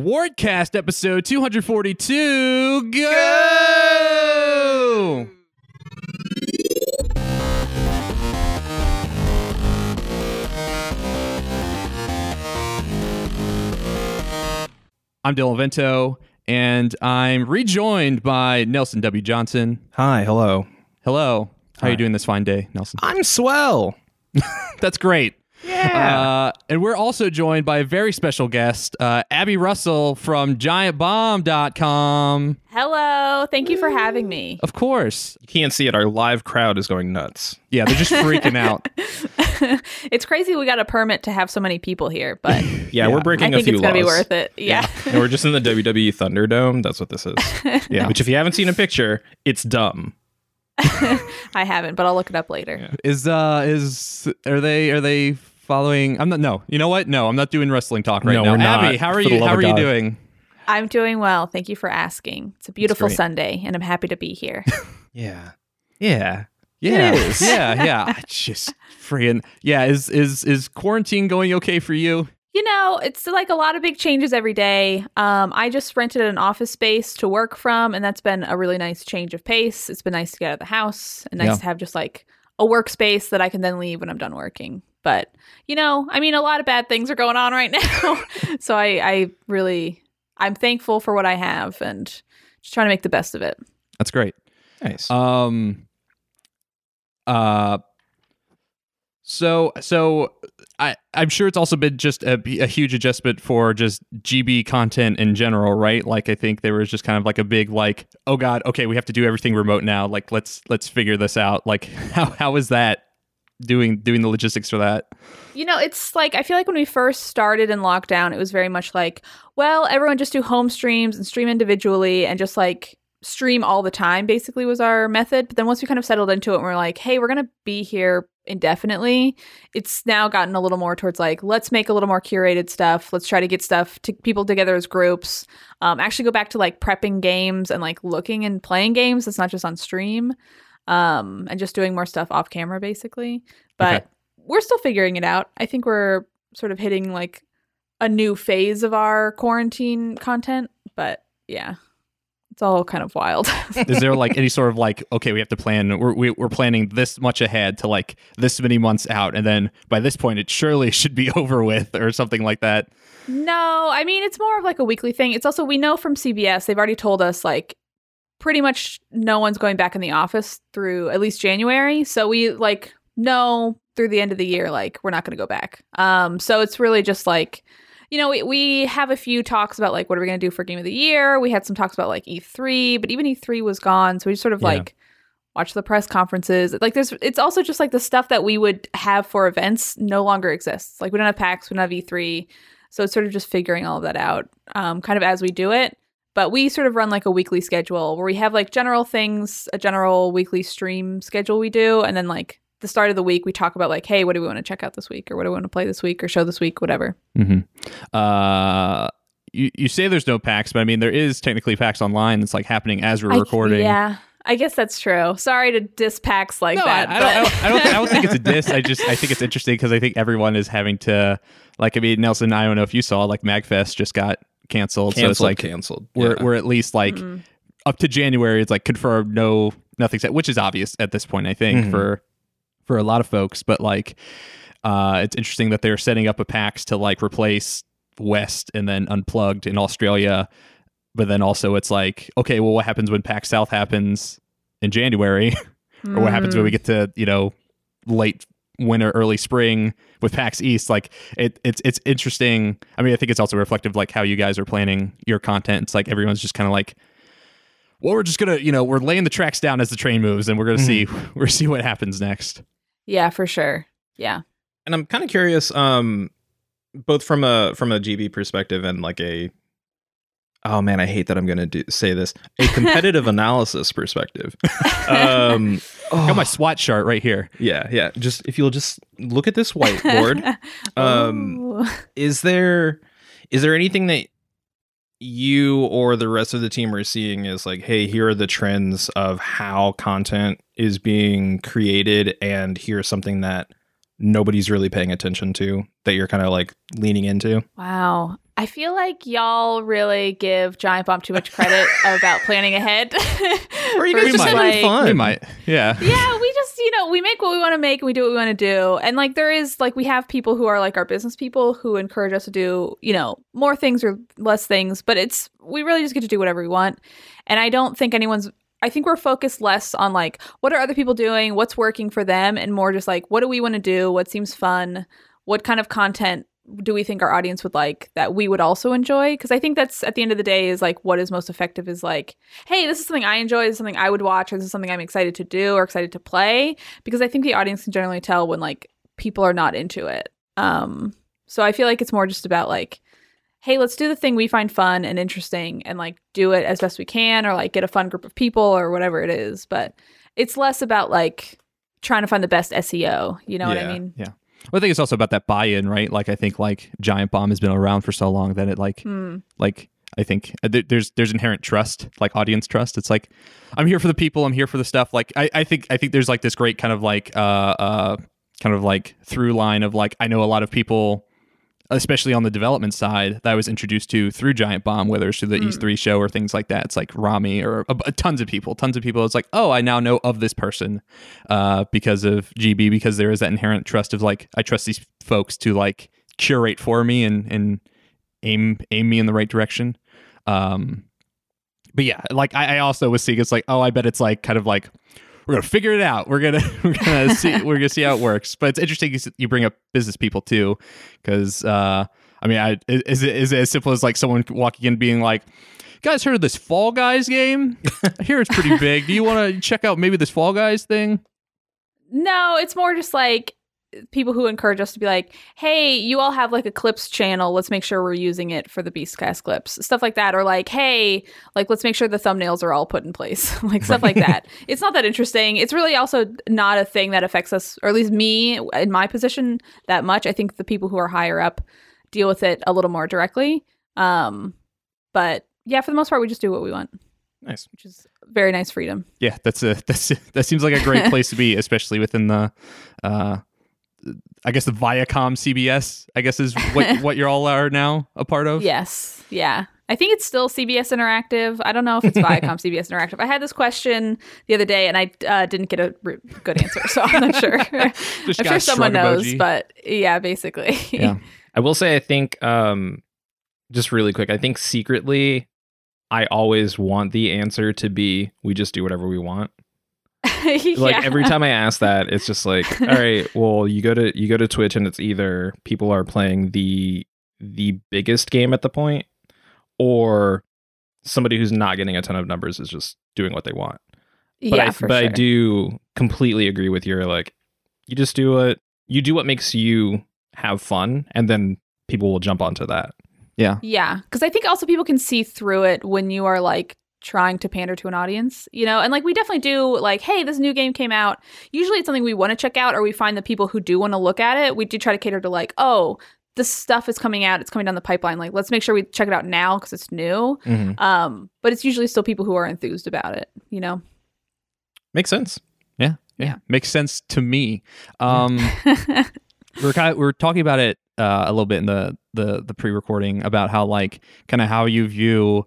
Wardcast episode 242. Go! I'm Dylan Vento, and I'm rejoined by Nelson W. Johnson. Hi, hello. Hello. How are you doing this fine day, Nelson? I'm swell. That's great. Yeah. Uh, and we're also joined by a very special guest, uh, Abby Russell from GiantBomb.com. Hello. Thank you for having me. Of course. you can't see it. Our live crowd is going nuts. Yeah, they're just freaking out. It's crazy we got a permit to have so many people here, but Yeah, Yeah. we're I breaking a think few it's going to be worth it. Yeah. And we're just in the WWE Thunderdome. That's what this is. Yeah. Which, if you haven't seen a picture, it's dumb. I haven't, but I'll look it up later. Is uh is are they are they following I'm not no. You know what? No, I'm not doing wrestling talk right No, now. we're not. Abby, how are you how are you doing? I'm doing well. Thank you for asking. It's a beautiful. Sunday, and I'm happy to be here. Yeah. Yeah. Yeah. Yeah, yeah. I just freaking Yeah, is is is quarantine going okay for you? you know, it's like a lot of big changes every day. Um, I just rented an office space to work from, and that's been a really nice change of pace. It's been nice to get out of the house and nice Yeah. to have just like a workspace that I can then leave when I'm done working. But you know, I mean, a lot of bad things are going on right now, so I, I really, I'm thankful for what I have and just trying to make the best of it. That's great. Nice. Um. Uh. So so I I'm sure it's also been just a, a huge adjustment for just GB content in general, right? Like I think there was just kind of like a big like, oh god, okay, we have to do everything remote now. Like let's let's figure this out. Like how how is that doing doing the logistics for that? You know, it's like I feel like when we first started in lockdown, it was very much like, well, everyone just do home streams and stream individually and just like stream all the time basically was our method. But then once we kind of settled into it and we're like, hey, we're to be here indefinitely, it's now gotten a little more towards like, let's make a little more curated stuff. Let's try to get stuff to people together as groups. Um, actually go back to like prepping games and like looking and playing games. It's not just on stream. Um, and just doing more stuff off camera basically. But Okay. we're still figuring it out. I think we're sort of hitting like a new phase of our quarantine content, but yeah, it's all kind of wild. Is there like any sort of like okay, we have to plan we're we, we're planning this much ahead to like this many months out and then by this point it surely should be over with or something like that. no, I mean, it's more of like a weekly thing. It's also, we know from CBS, they've already told us like pretty much no one's going back in the office through at least January. So we like know through the end of the year, like we're not going to go back. Um, so it's really just like, you know, we, we have a few talks about like what are we going to do for game of the year. We had some talks about like E3, but even E3 was gone, so we just sort of Yeah. like watch the press conferences. Like there's it's also just like the stuff that we would have for events no longer exists. Like we don't have PAX, we don't have E3. So it's sort of just figuring all of that out um, kind of as we do it. But we sort of run like a weekly schedule where we have like general things, a general weekly stream schedule we do, and then like the start of the week we talk about like, hey, what do we want to check out this week, or what do we want to play this week, or show this week, whatever. Mm-hmm. Uh, you you say there's no PAX, but I mean there is technically PAX online. It's like happening as we're I- recording. yeah, I guess that's true. Sorry to diss PAX like no, that. I, I, don't, I, don't, I, don't think, I don't think it's a diss. I just I think it's interesting because I think everyone is having to like. I mean, Nelson, I don't know if you saw like Magfest just got canceled, so it's Canceled, like canceled. we're Yeah. we're at least like Mm. up to January. It's like confirmed, no nothing said, which is obvious at this point. I think Mhm. for for a lot of folks, but like uh, it's interesting that they're setting up a PAX to like replace West and then Unplugged in Australia. But then also it's like, okay, well, what happens when PAX South happens in January, or what happens when we get to you know late winter, early spring with PAX East? Like it, it's it's interesting. I mean, I think it's also reflective like how you guys are planning your content. It's like everyone's just kind of like. Well, we're just gonna, you know, we're laying the tracks down as the train moves, and we're gonna see, we're gonna see what happens next. Yeah, for sure. Yeah. and I'm kind of curious, um, both from a from a GB perspective and like a oh man, I hate that I'm going to do, say this a competitive analysis perspective. Um, I got my oh, SWOT chart right here. yeah, yeah. Just if you'll just look at this whiteboard, Um, is there is there anything that you or the rest of the team are seeing is like, hey, here are the trends of how content is being created, and here's something that nobody's really paying attention to that you're kind of like leaning into. Wow. I feel like y'all really give Giant Bomb too much credit about planning ahead. Or you For guys just might. having fun? We might. Yeah. yeah, we just, you know, we make what we want to make and we do what we want to do. And like there is like we have people who are like our business people who encourage us to do, you know, more things or less things, but it's we really just get to do whatever we want. And I don't think anyone's I think we're focused less on like what are other people doing, what's working for them and more just like what do we want to do, what seems fun, what kind of content do we think our audience would like that we would also enjoy? Because i think that's at the end of the day is like what is most effective is like hey this is something i enjoy this is something i would watch or this is something i'm excited to do or excited to play. Because i think the audience can generally tell when like people are not into it. Um so i feel like it's more just about like hey let's do the thing we find fun and interesting and like do it as best we can or like get a fun group of people or whatever it is. But it's less about like trying to find the best seo you know what i mean? Yeah. Well, I think it's also about that buy-in, right? Like I think like Giant Bomb has been around for so long that it like Hmm. like I think uh, there- there's there's inherent trust, like audience trust. It's like I'm here for the people, I'm here for the stuff. Like I, I think I think there's like this great kind of like uh uh kind of like through line of like I know a lot of people especially on the development side that I was introduced to through Giant Bomb, whether it's through the Mm. E3 show or things like that. It's like Rami or a- tons of people, tons of people. It's like, oh, I now know of this person uh, because of GB, because there is that inherent trust of like, I trust these folks to like curate for me and and aim aim me in the right direction. Um, but yeah, like I, I also was seeing it's like, oh, I bet it's like kind of like we're gonna figure it out. We're gonna we're gonna see we're gonna see how it works. But it's interesting you bring up business people too, because uh, I mean, I is it is it as simple as like someone walking in being like. You Guys, heard of this Fall Guys game? I hear it's pretty big. Do you want to check out maybe this Fall Guys thing? No, it's more just like people who encourage us to be like, "Hey, you all have like a clips channel. Let's make sure we're using it for the Beastcast clips." Stuff like that or like, "Hey, like let's make sure the thumbnails are all put in place." like stuff like that. It's not that interesting. It's really also not a thing that affects us or at least me in my position that much. I think the people who are higher up deal with it a little more directly. Um but yeah, for the most part we just do what we want, Nice. which is very nice freedom. Yeah, that's a that's that seems like a great place to be, especially within the, uh, I guess the Viacom CBS. I guess is what what you're all are now a part of. Yes. Yeah. I think it's still CBS Interactive. I don't know if it's Viacom CBS Interactive. I had this question the other day and I uh, didn't get a r- good answer, so I'm not sure. Just I'm sure someone knows, emoji. but yeah, basically. Yeah. I will say, I think, um, just really quick, I think secretly, I always want the answer to be we just do whatever we want. Like Yeah. every time I ask that, it's just like, all right, well, you go to you go to Twitch and it's either people are playing the the biggest game at the point, or somebody who's not getting a ton of numbers is just doing what they want. But yeah, I, for but I do completely agree with your like, you just do what you do what makes you have fun, and then people will jump onto that. Yeah. Yeah, because I think also people can see through it when you are like trying to pander to an audience, you know, and like we definitely do like, hey, this new game came out. Usually it's something we want to check out, or we find the people who do want to look at it. We do try to cater to like, oh, this stuff is coming out, it's coming down the pipeline. Like, let's make sure we check it out now because it's new. Mm-hmm. Um, but it's usually still people who are enthused about it, you know. Makes sense. Yeah. Yeah. Makes sense to me. Um, we're kind of, we're talking about it uh, a little bit in the the the pre-recording about how like kind of how you view.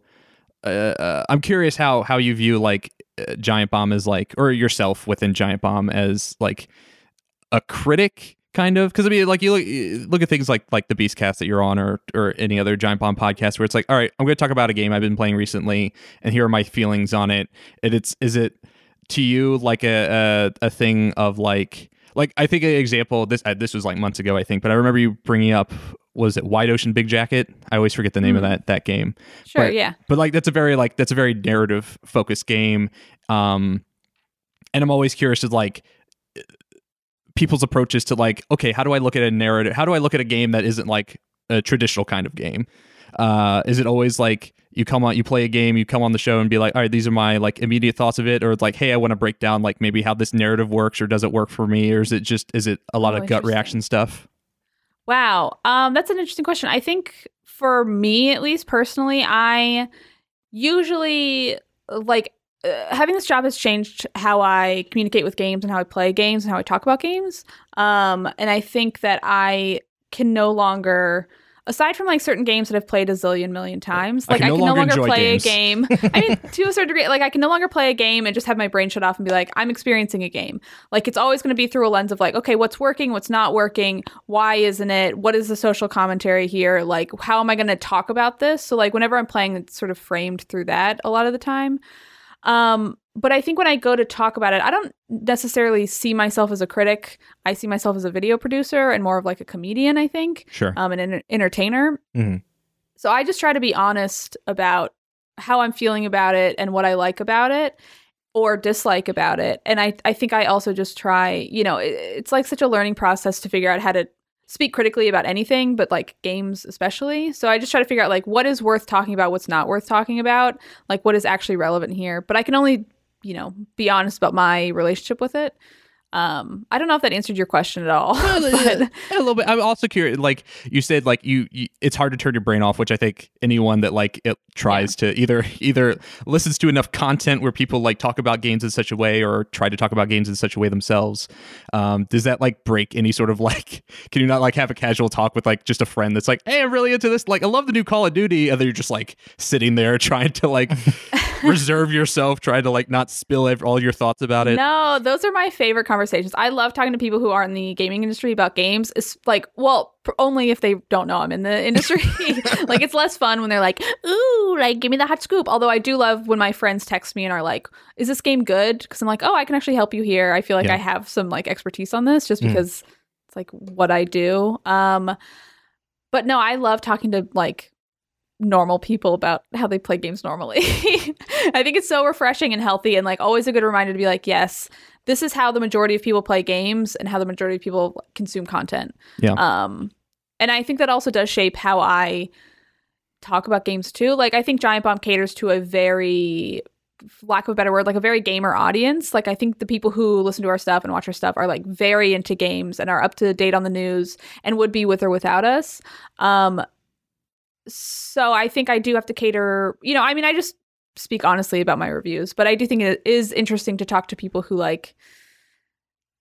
Uh, uh, I'm curious how how you view like uh, Giant Bomb as like or yourself within Giant Bomb as like a critic kind of? Because I mean like you look look at things like like the Beastcast that you're on or or any other Giant Bomb podcast where it's like all right I'm going to talk about a game I've been playing recently and here are my feelings on it. And it's is it to you like a a, a thing of like like I think an example this uh, this was like months ago I think but I remember you bringing up was it Wide Ocean Big Jacket? I always forget the name of Mhm. that that game. Sure, But- yeah. but like that's a very like that's a very narrative focused game. Um and i'm always curious to like people's approaches to like okay how do i look at a narrative how do i look at a game that isn't like a traditional kind of game? Uh is it always like you come on you play a game you come on the show and be like all right these are my like immediate thoughts of it or it's like hey i want to break down like maybe how this narrative works or does it work for me or is it just is it a lot Oh, of gut reaction stuff Wow. Um, that's an interesting question. I think for me, at least personally, I usually like uh, having this job has changed how I communicate with games and how I play games and how I talk about games. Um, and I think that I can no longer. Aside from like certain games that I've played a zillion million times, I like can I can no longer longer play games. a game. I mean, to a certain degree, like I can no longer play a game and just have my brain shut off and be like, I'm experiencing a game. Like it's always going to be through a lens of like, okay, what's working, what's not working, why isn't it? What is the social commentary here? Like, how am I going to talk about this? So like whenever I'm playing, it's sort of framed through that a lot of the time. Um, but I think when I go to talk about it, I don't necessarily see myself as a critic. I see myself as a video producer and more of like a comedian. I think Sure. um, an enter- entertainer. Mhm. So I just try to be honest about how I'm feeling about it and what I like about it or dislike about it. And I, I think I also just try, you know, it, it's like such a learning process to figure out how to speak critically about anything, but like games especially. So I just try to figure out like what is worth talking about, what's not worth talking about, like what is actually relevant here. But I can only, you know, be honest about my relationship with it. Um, I don't know if that answered your question at all. a little bit. I'm also curious. Like you said, like you, you, it's hard to turn your brain off. Which I think anyone that like it tries to either either listens to enough content where people like talk about games in such a way, or try to talk about games in such a way themselves. Um, does that like break any sort of like? Can you not like have a casual talk with like just a friend that's like, hey, I'm really into this. Like, I love the new Call of Duty, and then you're just like sitting there trying to like reserve yourself, try to like not spill ev- all your thoughts about it. No, those are my favorite conversations. I love talking to people who are in the gaming industry about games. It's like, well, pr- only if they don't know I'm in the industry. like, it's less fun when they're like, ooh, like, give me the hot scoop. Although I do love when my friends text me and are like, is this game good? Because I'm like, oh, I can actually help you here. I feel like Yeah. I have some like expertise on this just Mm. because it's like what I do. Um, but no, I love talking to like normal people about how they play games normally. I think it's so refreshing and healthy and like always a good reminder to be like, yes, this is how the majority of people play games and how the majority of people consume content. Yeah. Um and I think that also does shape how I talk about games too. Like I think Giant Bomb caters to a very lack of a better word, like a very gamer audience. Like I think the people who listen to our stuff and watch our stuff are like very into games and are up to date on the news and would be with or without us. Um so I think I do have to cater, you know, I mean I just speak honestly about my reviews, but I do think it is interesting to talk to people who like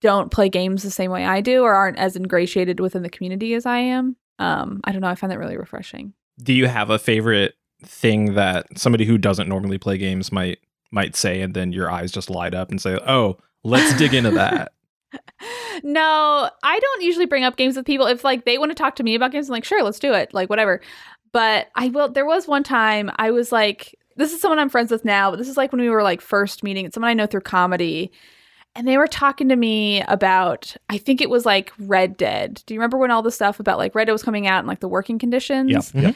don't play games the same way I do or aren't as ingratiated within the community as I am. Um, I don't know. I find that really refreshing. Do you have a favorite thing that somebody who doesn't normally play games might might say, and then your eyes just light up and say, "Oh, let's dig into that." no, I don't usually bring up games with people. If like they want to talk to me about games, I'm like, sure, let's do it. Like whatever. But I will. There was one time I was like, this is someone I'm friends with now, but this is like when we were like first meeting. It's someone I know through comedy. And they were talking to me about, I think it was like Red Dead. Do you remember when all the stuff about like Red Dead was coming out and like the working conditions? Yeah. Mhm. Yeah.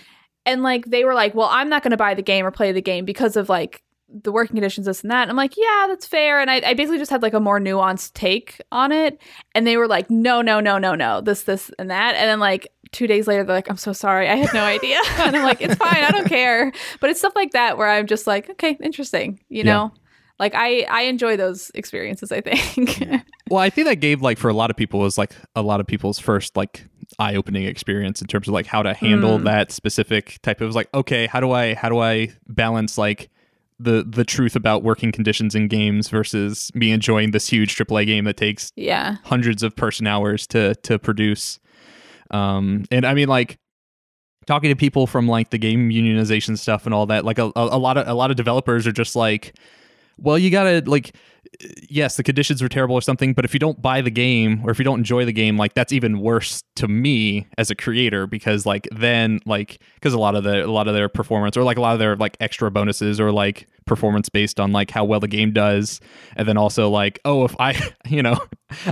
and like they were like, "Well, I'm not going to buy the game or play the game because of like the working conditions, this and that." And I'm like, "Yeah, that's fair." And I, I basically just had like a more nuanced take on it, and they were like, "No, no, no, no, no, this, this, and that." And then like two days later, they're like, "I'm so sorry, I had no idea." and I'm like, "It's fine, I don't care." But it's stuff like that where I'm just like, "Okay, interesting," you Yeah. know. Like I, I enjoy those experiences. I think. Well, I think that gave like for a lot of people was like a lot of people's first like eye-opening experience in terms of like how to handle Mm. that specific type of like okay, how do I how do I balance like the the truth about working conditions in games versus me enjoying this huge AAA game that takes yeah. hundreds of person hours to to produce. Um and I mean like talking to people from like the game unionization stuff and all that like a, a, lot of a lot of developers are just like well you gotta like yes the conditions were terrible or something but if you don't buy the game or if you don't enjoy the game like that's even worse to me as a creator because like then like because a lot of the a lot of their performance or like a lot of their like extra bonuses or like performance based on like how well the game does. And then also like oh if i you know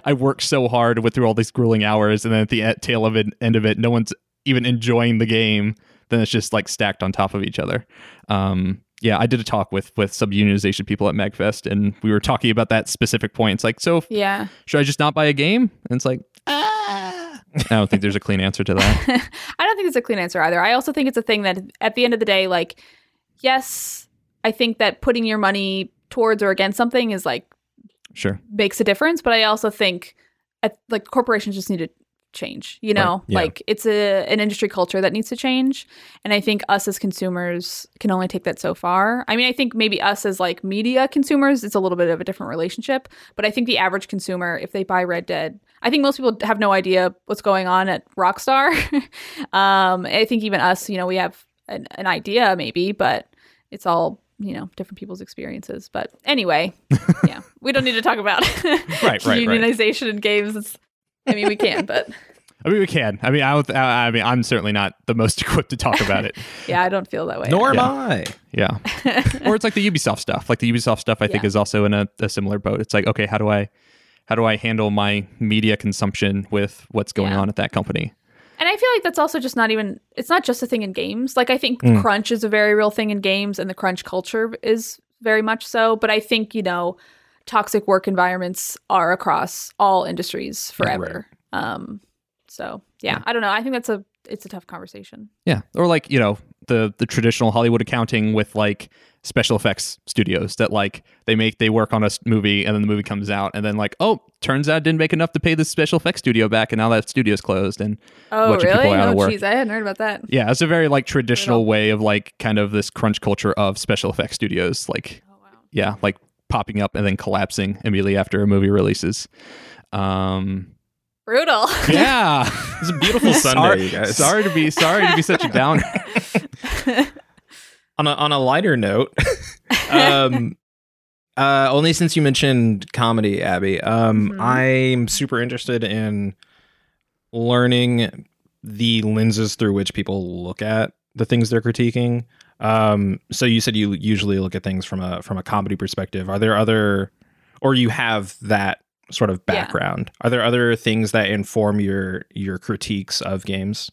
i worked so hard went through all these grueling hours and then at the tail of it end of it no one's even enjoying the game then it's just like stacked on top of each other. Um yeah i did a talk with with some unionization people at magfest and we were talking about that specific point it's like so Yeah. should i just not buy a game and it's like ah. i don't think there's a clean answer to that I don't think it's a clean answer either. I also think it's a thing that at the end of the day, like, yes, I think that putting your money towards or against something is like sure makes a difference, but I also think at, like corporations just need to change. You know, Right, yeah. like it's a an industry culture that needs to change, and I think us as consumers can only take that so far. I mean, I think maybe us as like media consumers, it's a little bit of a different relationship, but I think the average consumer, if they buy Red Dead, I think most people have no idea what's going on at Rockstar. um, I think even us, you know, we have an, an idea maybe, but it's all you know different people's experiences. But anyway, yeah, we don't need to talk about Right, right, right. unionization in games. It's, I mean, we can, but I mean, we can. I mean, I, would- I I mean, I'm certainly not the most equipped to talk about it. yeah, I don't feel that way. Nor am I. Yeah. or it's like the Ubisoft stuff. Like the Ubisoft stuff, I think is also in a, a similar boat. It's like, okay, how do I, how do I handle my media consumption with what's going Yeah. on at that company? And I feel like that's also just not even it's not just a thing in games. Like I think Mm. crunch is a very real thing in games and the crunch culture is very much so, but I think, you know, toxic work environments are across all industries forever. Um so, yeah, I don't know. I think that's a it's a tough conversation. Yeah. Or like, you know, the the traditional Hollywood accounting with like special effects studios that like they make they work on a movie and then the movie comes out and then like, oh, turns out it didn't make enough to pay the special effects studio back and now that studio's closed and Oh, Bunch of really? Oh, jeez, I hadn't heard about that. yeah, it's a very like traditional way of like kind of this crunch culture of special effects studios like Oh, wow. yeah, like popping up and then collapsing immediately after a movie releases. Um, Brutal. yeah, It's a beautiful Sunday, sorry, you guys. sorry to be sorry to be such a downer. on a on a lighter note, um, uh, only since you mentioned comedy, Abby, um, Mhm. I'm super interested in learning the lenses through which people look at the things they're critiquing. Um, so you said you usually look at things from a from a comedy perspective. Are there other, or you have that sort of Yeah. background? Are there other things that inform your your critiques of games?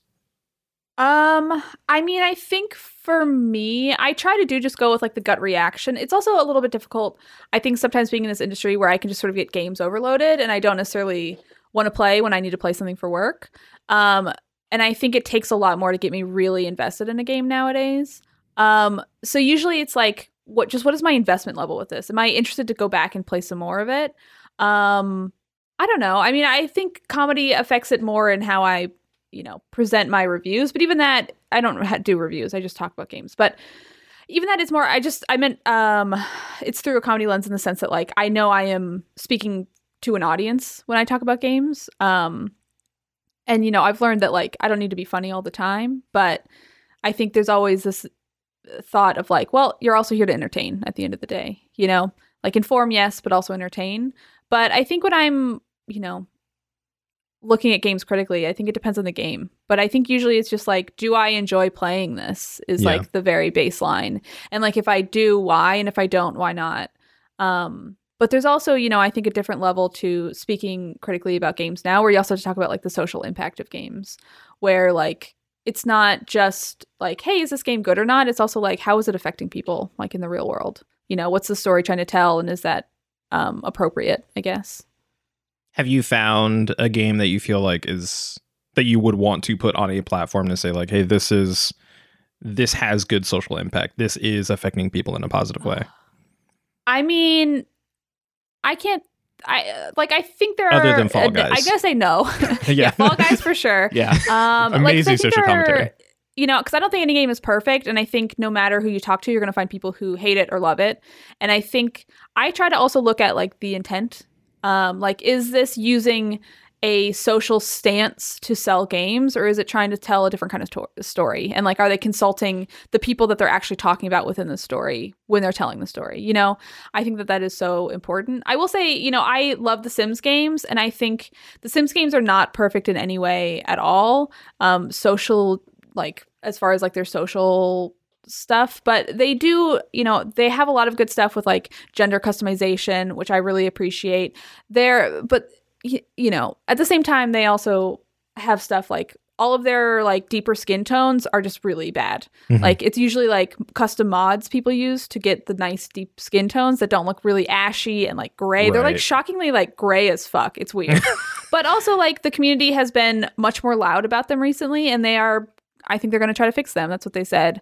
Um, I mean, I think for me, I try to do just go with like the gut reaction. It's also a little bit difficult. I think sometimes being in this industry where I can just sort of get games overloaded and I don't necessarily want to play when I need to play something for work. Um, and I think it takes a lot more to get me really invested in a game nowadays. Um, so usually it's like, what just what is my investment level with this? Am I interested to go back and play some more of it? Um, I don't know. I mean, I think comedy affects it more in how I you know present my reviews but even that i don't do reviews i just talk about games but even that is more i just i meant um it's through a comedy lens in the sense that like i know i am speaking to an audience when i talk about games um and you know i've learned that like i don't need to be funny all the time but i think there's always this thought of like well you're also here to entertain at the end of the day you know like inform yes but also entertain but i think when i'm you know looking at games critically, I think it depends on the game. But I think usually it's just like, do I enjoy playing this? Is Yeah. like the very baseline. And like if I do, why? And if I don't, why not? Um, but there's also, you know, I think a different level to speaking critically about games now, where you also have to talk about like the social impact of games, where like it's not just like, hey, is this game good or not? It's also like, how is it affecting people, like in the real world? You know, what's the story trying to tell, and is that um, appropriate? I guess. Have you found a game that you feel like is that you would want to put on a platform to say like, hey, this is this has good social impact. This is affecting people in a positive way. I mean, I can't. I uh, like. I think there are Other than Fall Guys. I guess I know. Yeah. Fall Guys for sure. Yeah, Um, like, Amazing think social there are- commentary. You know, because I don't think any game is perfect, and I think no matter who you talk to, you're going to find people who hate it or love it. And I think I try to also look at like the intent. Um, like, is this using a social stance to sell games, or is it trying to tell a different kind of to- story? And like, are they consulting the people that they're actually talking about within the story when they're telling the story? You know, I think that that is so important. I will say, you know, I love the Sims games, and I think the Sims games are not perfect in any way at all. Um, social, like as far as like their social stuff, but they do, you know, they have a lot of good stuff with like gender customization, which I really appreciate. There, but y- you know, at the same time, they also have stuff like all of their like deeper skin tones are just really bad. Mhm. Like it's usually like custom mods people use to get the nice deep skin tones that don't look really ashy and like gray. They're like shockingly like gray as fuck. It's weird. but also like the community has been much more loud about them recently and they are I think they're going to try to fix them. That's what they said.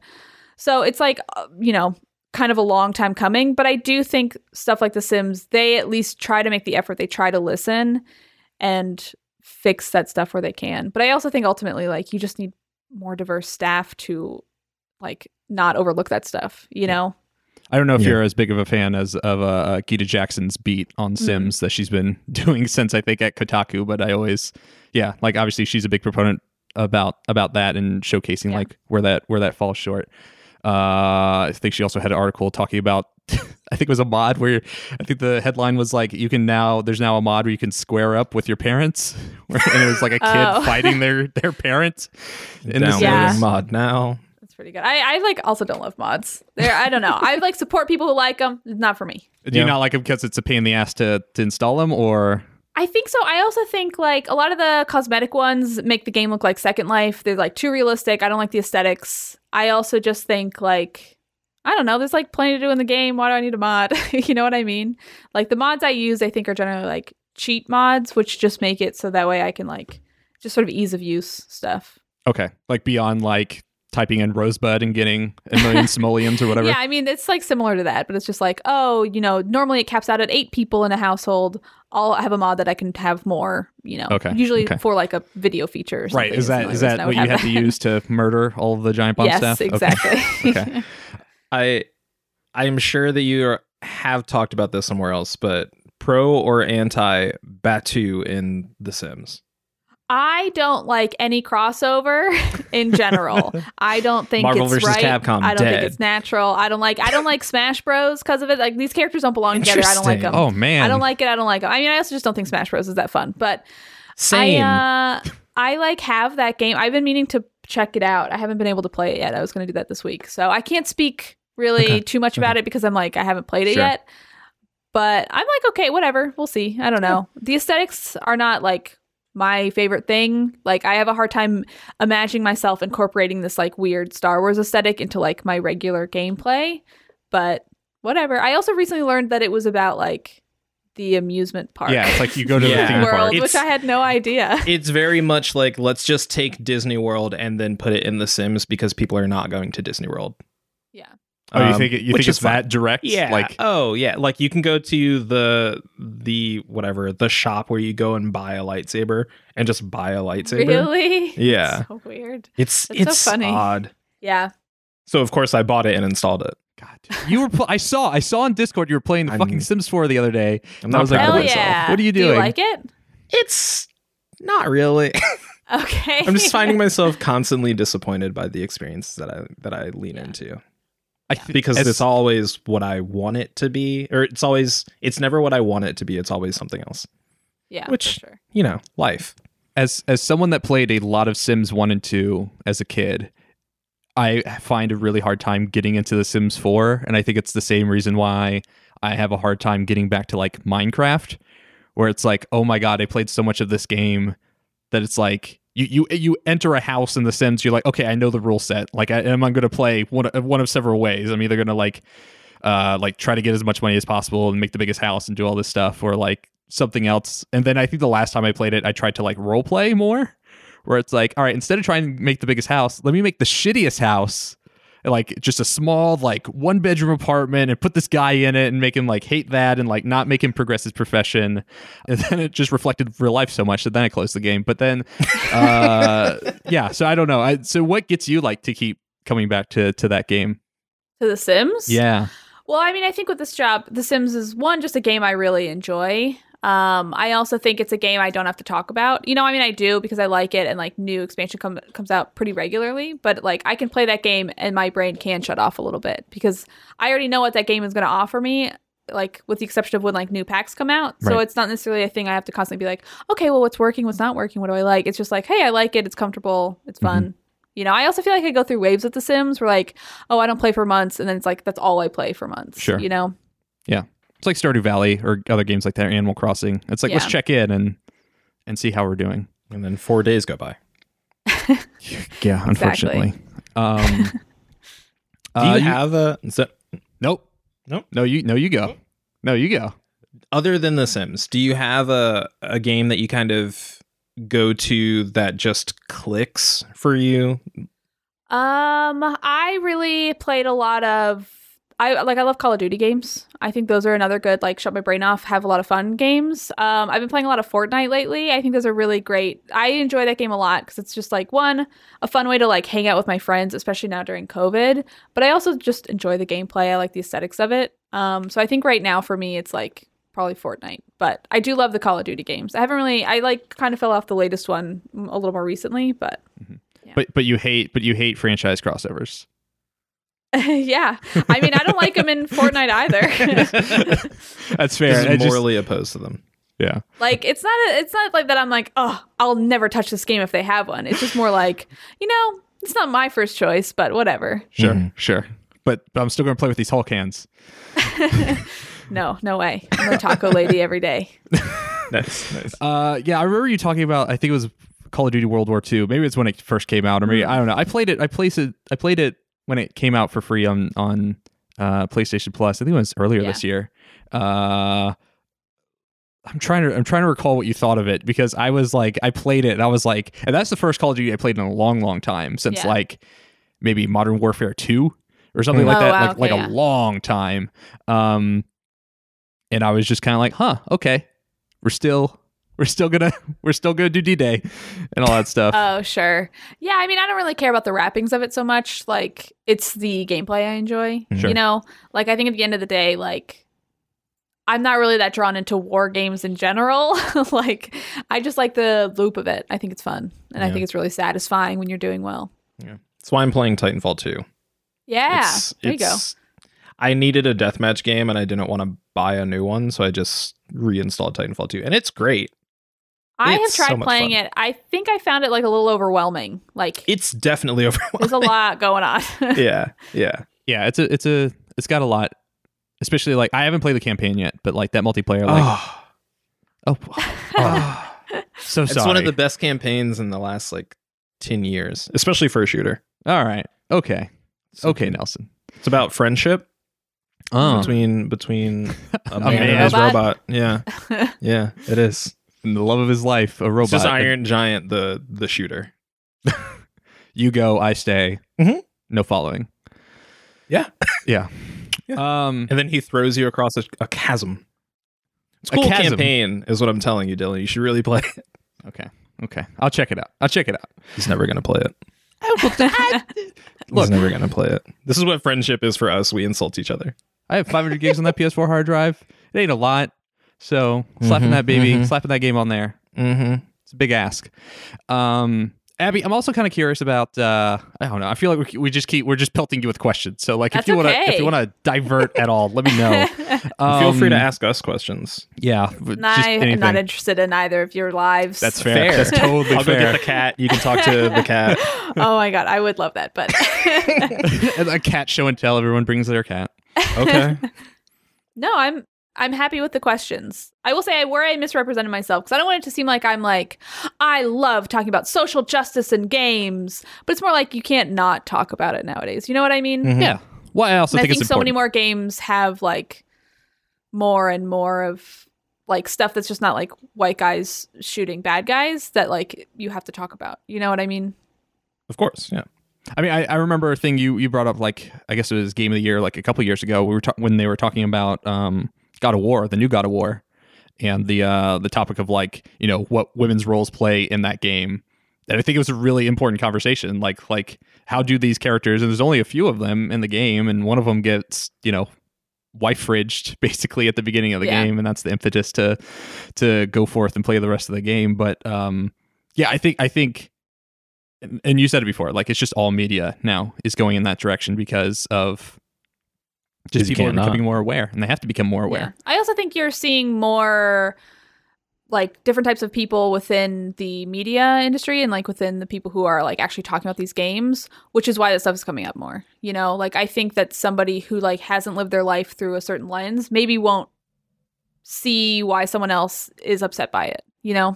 So it's like uh, you know, kind of a long time coming, but I do think stuff like The Sims, they at least try to make the effort. They try to listen and fix that stuff where they can. But I also think ultimately, like, you just need more diverse staff to like not overlook that stuff. You know? I don't know if Yeah. you're as big of a fan as of uh, uh, Gita Jackson's beat on Mm-hmm. Sims that she's been doing since I think at Kotaku. But I always, yeah, like obviously she's a big proponent about about that and showcasing Yeah. like where that where that falls short. Uh, I think she also had an article talking about. I think it was a mod where I think the headline was like, "You can now there's now a mod where you can square up with your parents," and it was like a kid Oh. fighting their their parent. In the Downloading Sims. Yeah. mod now. That's pretty good. I, I like also don't love mods. There, I don't know. I like support people who like them. Not for me. Do you not like them because it's a pain in the ass to to install them, or I think so. I also think like a lot of the cosmetic ones make the game look like Second Life. They're like too realistic. I don't like the aesthetics. I also just think like I don't know. There's like plenty to do in the game. Why do I need a mod? you know what I mean? Like the mods I use, I think are generally like cheat mods, which just make it so that way I can like just sort of ease of use stuff. Okay, like beyond like typing in Rosebud and getting a million simoleons or whatever. Yeah, I mean it's like similar to that, but it's just like, oh, you know, normally it caps out at eight people in a household. I'll have a mod that I can have more, you know. Okay, Usually okay. for like a video feature. Or right. something. Is that It's is the that only reason I what you have had to use to murder all of the giant bomb yes, stuff? Okay. exactly. Okay. I I'm sure that you are- have talked about this somewhere else, but pro or anti Batuu in The Sims? I don't like any crossover in general. I don't think Marvel it's versus right. Capcom, I don't dead. think it's natural. I don't like I don't like Smash Bros because of it. Like these characters don't belong together. I don't like them. Oh man. I don't like it. I don't like them. I mean, I also just don't think Smash Bros is that fun. But Same. I uh, I like have that game. I've been meaning to check it out. I haven't been able to play it yet. I was going to do that this week, so I can't speak really Okay. too much about it because I'm like I haven't played it Sure. yet. But I'm like, okay, whatever. We'll see. I don't know. The aesthetics are not like my favorite thing. Like I have a hard time imagining myself incorporating this like weird Star Wars aesthetic into like my regular gameplay. But whatever. I also recently learned that it was about like the amusement park yeah, it's like you go to the theme world, park. It's- which I had no idea. it's very much like let's just take Disney World and then put it in The Sims because people are not going to Disney World. Yeah. Oh, you Um, think it, you which think is it's that direct? Yeah. Like oh yeah. Like you can go to the the whatever the shop where you go and buy a lightsaber and just buy a lightsaber. Really? Yeah. So weird. It's That's so it's funny. odd. Yeah. So of course I bought it and installed it. God, you were. Pl- I saw. I saw on Discord you were playing the I'm- fucking Sims 4 the other day. I'm I not was like, of what- myself. yeah. what are you doing? Do you doing? like it? It's not really. Okay. I'm just finding myself constantly disappointed by the experiences that I that I lean Yeah. into I th- because as- it's always what I want it to be, or it's always it's never what I want it to be. It's always something else. yeah, which- for sure. You know, life. as as someone that played a lot of Sims 1 and 2 as a kid, I find a really hard time getting into the Sims 4 and I think it's the same reason why I have a hard time getting back to like Minecraft where it's like, "Oh my god, I played so much of this game that it's like you you you enter a house in the Sims, you're like, "Okay, I know the rule set. Like I am I'm going to play one of, one of several ways. I'm either going to like uh like try to get as much money as possible and make the biggest house and do all this stuff or like something else. And then I think the last time I played it, I tried to like role play more, where it's like, all right, instead of trying to make the biggest house, let me make the shittiest house. Like just a small, like one bedroom apartment and put this guy in it and make him like hate that and like not make him progress his profession. And then it just reflected real life so much that then I closed the game. But then, uh, yeah, so I don't know. I, so what gets you like to keep coming back to, to that game? To The Sims? Yeah. Well, I mean, I think with this job, The Sims is one, just a game I really enjoy. Um, I also think it's a game I don't have to talk about. You know, I mean, I do because I like it, and like new expansion come, comes out pretty regularly. But like, I can play that game, and my brain can shut off a little bit because I already know what that game is going to offer me. Like, with the exception of when like new packs come out, so it's not necessarily a thing I have to constantly be like, okay, well, what's working, what's not working, what do I like? It's just like, hey, I like it, it's comfortable, it's fun. You know, I also feel like I go through waves with The Sims, where like, oh, I don't play for months, and then it's like that's all I play for months. Sure. You know. It's like Stardew Valley or other games like that, Animal Crossing. It's like, let's check in and, and see how we're doing. And then four days go by. Yeah, unfortunately. Um, Do uh, you have a so, Nope. Nope. No, you. No, you go. No, you go. other than The Sims? Do you have a a game that you kind of go to that just clicks for you? Um, I really played a lot of I like I love Call of Duty games. I think those are another good like shut my brain off, have a lot of fun games. Um, I've been playing a lot of Fortnite lately. I think those are really great. I enjoy that game a lot because it's just like one a fun way to like hang out with my friends, especially now during COVID. But I also just enjoy the gameplay. I like the aesthetics of it. Um, so I think right now for me it's like probably Fortnite. But I do love the Call of Duty games. I haven't really I like kind of fell off the latest one a little more recently, but Yeah. But but you hate but you hate franchise crossovers. yeah. I mean, I don't like them in Fortnite either. That's fair. I just- morally opposed to them. yeah. like it's not a, it's not like that I'm like, "Oh, I'll never touch this game if they have one." It's just more like, you know, it's not my first choice, but whatever. Sure. Mhm. Sure. But, but I'm still going to play with these Hulk hands. No, no way. I'm a taco lady every day. Nice, nice. Uh, yeah, I remember you talking about. I think it was Call of Duty World War II. Maybe it's when it first came out, or maybe I don't know. I played it. I played it. I played it when it came out for free on on uh, PlayStation Plus. I think it was earlier Yeah. this year. Uh, I'm trying to I'm trying to recall what you thought of it because I was like I played it and I was like and that's the first Call of Duty I played in a long long time since Yeah. like maybe Modern Warfare 2 or something like Oh, that wow, like okay, like yeah. a long time um and I was just kind of like huh okay we're still we're still gonna we're still gonna do D-Day and all that stuff Oh, sure. Yeah, I mean, I don't really care about the wrappings of it so much. Like, it's the gameplay I enjoy. Sure. You know, like I think at the end of the day, like I'm not really that drawn into war games in general. like, I just like the loop of it. I think it's fun, and I think it's really satisfying when you're doing well. yeah That's why I'm playing Titanfall 2. Yeah, It's- there you go. I needed a deathmatch game and I didn't want to buy a new one, so I just reinstalled Titanfall 2. And it's great. I have it's so tried much playing fun. it. I think I found it like a little overwhelming. Like, It's definitely overwhelming. there's a lot going on. yeah, yeah. yeah it's a it's a it's got a lot especially like I haven't played the campaign yet but like that multiplayer like Oh, oh, oh, so it's sorry one of the best campaigns in the last like 10 years, especially for a shooter. all right okay So okay Nelson It's about friendship oh between between a man, man and his and a robot. Yeah. Yeah, it is. In the love of his life a robot It's just Iron Giant the the shooter. you go I stay Mhm. no following Yeah. yeah Yeah. um And then he throws you across a, a chasm. It's a A cool chasm. campaign, is what I'm telling you, Dylan. You should really play it. okay okay I'll check it out I'll check it out He's never gonna play it. Look. He's never gonna play it. This is what friendship is for us. We insult each other. I have 500 gigs on that PS4 hard drive it ain't a lot so slapping Mhm, that baby mhm. slapping that game on there Mm-hmm. It's a big ask. Um, Abby, I'm also kind of curious about. Uh, I don't know. I feel like we, we just keep we're just pelting you with questions. So like, That's if you want to if you want to divert at all, let me know. Feel free to Um, ask us questions. Yeah, I am not interested in either of your lives. That's fair. That's totally I'll fair. go get the cat. You can talk to the cat. oh my god, I would love that, but a cat show and tell. Everyone brings their cat. Okay. no, I'm I'm happy with the questions. I will say I where I misrepresented myself because I don't want it to seem like I'm like I love talking about social justice and games, but it's more like you can't not talk about it nowadays. You know what I mean? Mhm. Yeah. Well, I also And I think, think it's so many more games have like more and more of like stuff that's just not like white guys shooting bad guys that like you have to talk about. You know what I mean? Of course. Yeah. I mean, I, I remember a thing you you brought up like I guess it was game of the year like a couple years ago. We were ta- when they were talking about um, God of War, the new God of War, and the uh, the topic of like you know what women's roles play in that game. And I think it was a really important conversation. Like like how do these characters and there's only a few of them in the game, and one of them gets you know wife fridged basically at the beginning of the Yeah. game, and that's the impetus to to go forth and play the rest of the game. But um, yeah, I think I think and- and you said it before like it's just all media now is going in that direction because of just 'Cause you people are becoming more aware and they have to become more Yeah. aware I also think you're seeing more like different types of people within the media industry and like within the people who are like actually talking about these games, which is why this stuff is coming up more. You know, like I think that somebody who like hasn't lived their life through a certain lens maybe won't see why someone else is upset by it, you know?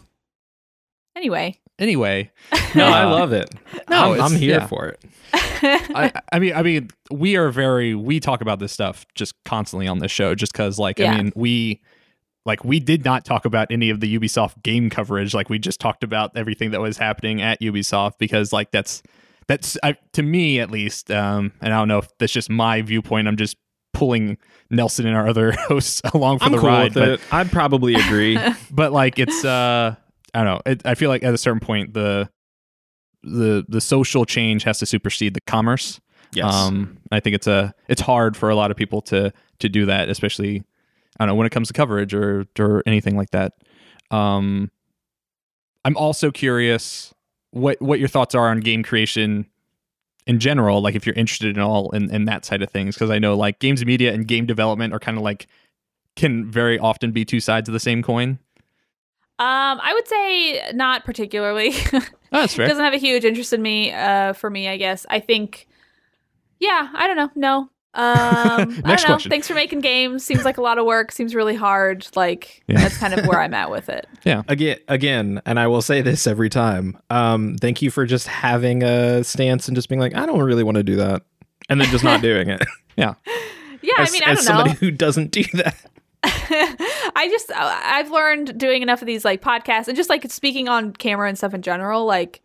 Anyway. Anyway No, Uh, I love it. no, I'm, I'm here yeah. for it. I, I mean i mean we are very we talk about this stuff just constantly on this show just because like i mean we like we did not talk about any of the ubisoft game coverage like we just talked about everything that was happening at ubisoft because like that's that's I, to me at least um and i don't know if that's just my viewpoint i'm just pulling Nelson and our other hosts along for I'm the cool ride. with But it. I'd probably agree. but like it's uh I don't know. It, I feel like at a certain point the the the social change has to supersede the commerce. yes. Um, I think it's a it's hard for a lot of people to to do that, especially I don't know when it comes to coverage or or anything like that. Um, I'm also curious what what your thoughts are on game creation in general. Like if you're interested in all in, in that side of things, because I know like games media and game development are kind of like can very often be two sides of the same coin. Um, I would say not particularly. Oh, that's it fair. doesn't have a huge interest in me. Uh, for me, I guess. I think. Yeah, I don't know. No. Um, I Next don't know. question. Thanks for making games. Seems like a lot of work. Seems really hard. Like Yeah. that's kind of where I'm at with it. Yeah. Again, again, and I will say this every time. Um, thank you for just having a stance and just being like, I don't really want to do that, and then just not doing it. Yeah, as, I mean, I as don't somebody know. who doesn't do that. I just uh, I've learned doing enough of these like podcasts and just like speaking on camera and stuff in general. Like,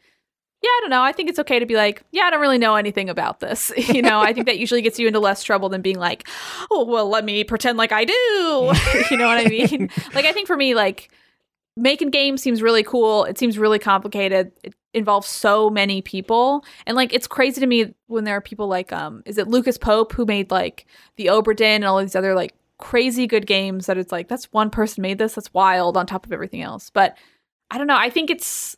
yeah, I don't know. I think it's okay to be like, yeah, I don't really know anything about this. you know, I think that usually gets you into less trouble than being like, oh, well, let me pretend like I do. you know what I mean? like, I think for me, like making games seems really cool. It seems really complicated. It involves so many people, and like it's crazy to me when there are people like, um, is it Lucas Pope who made like the Obra Dinn and all these other like crazy good games that it's like that's one person made this that's wild on top of everything else but i don't know i think it's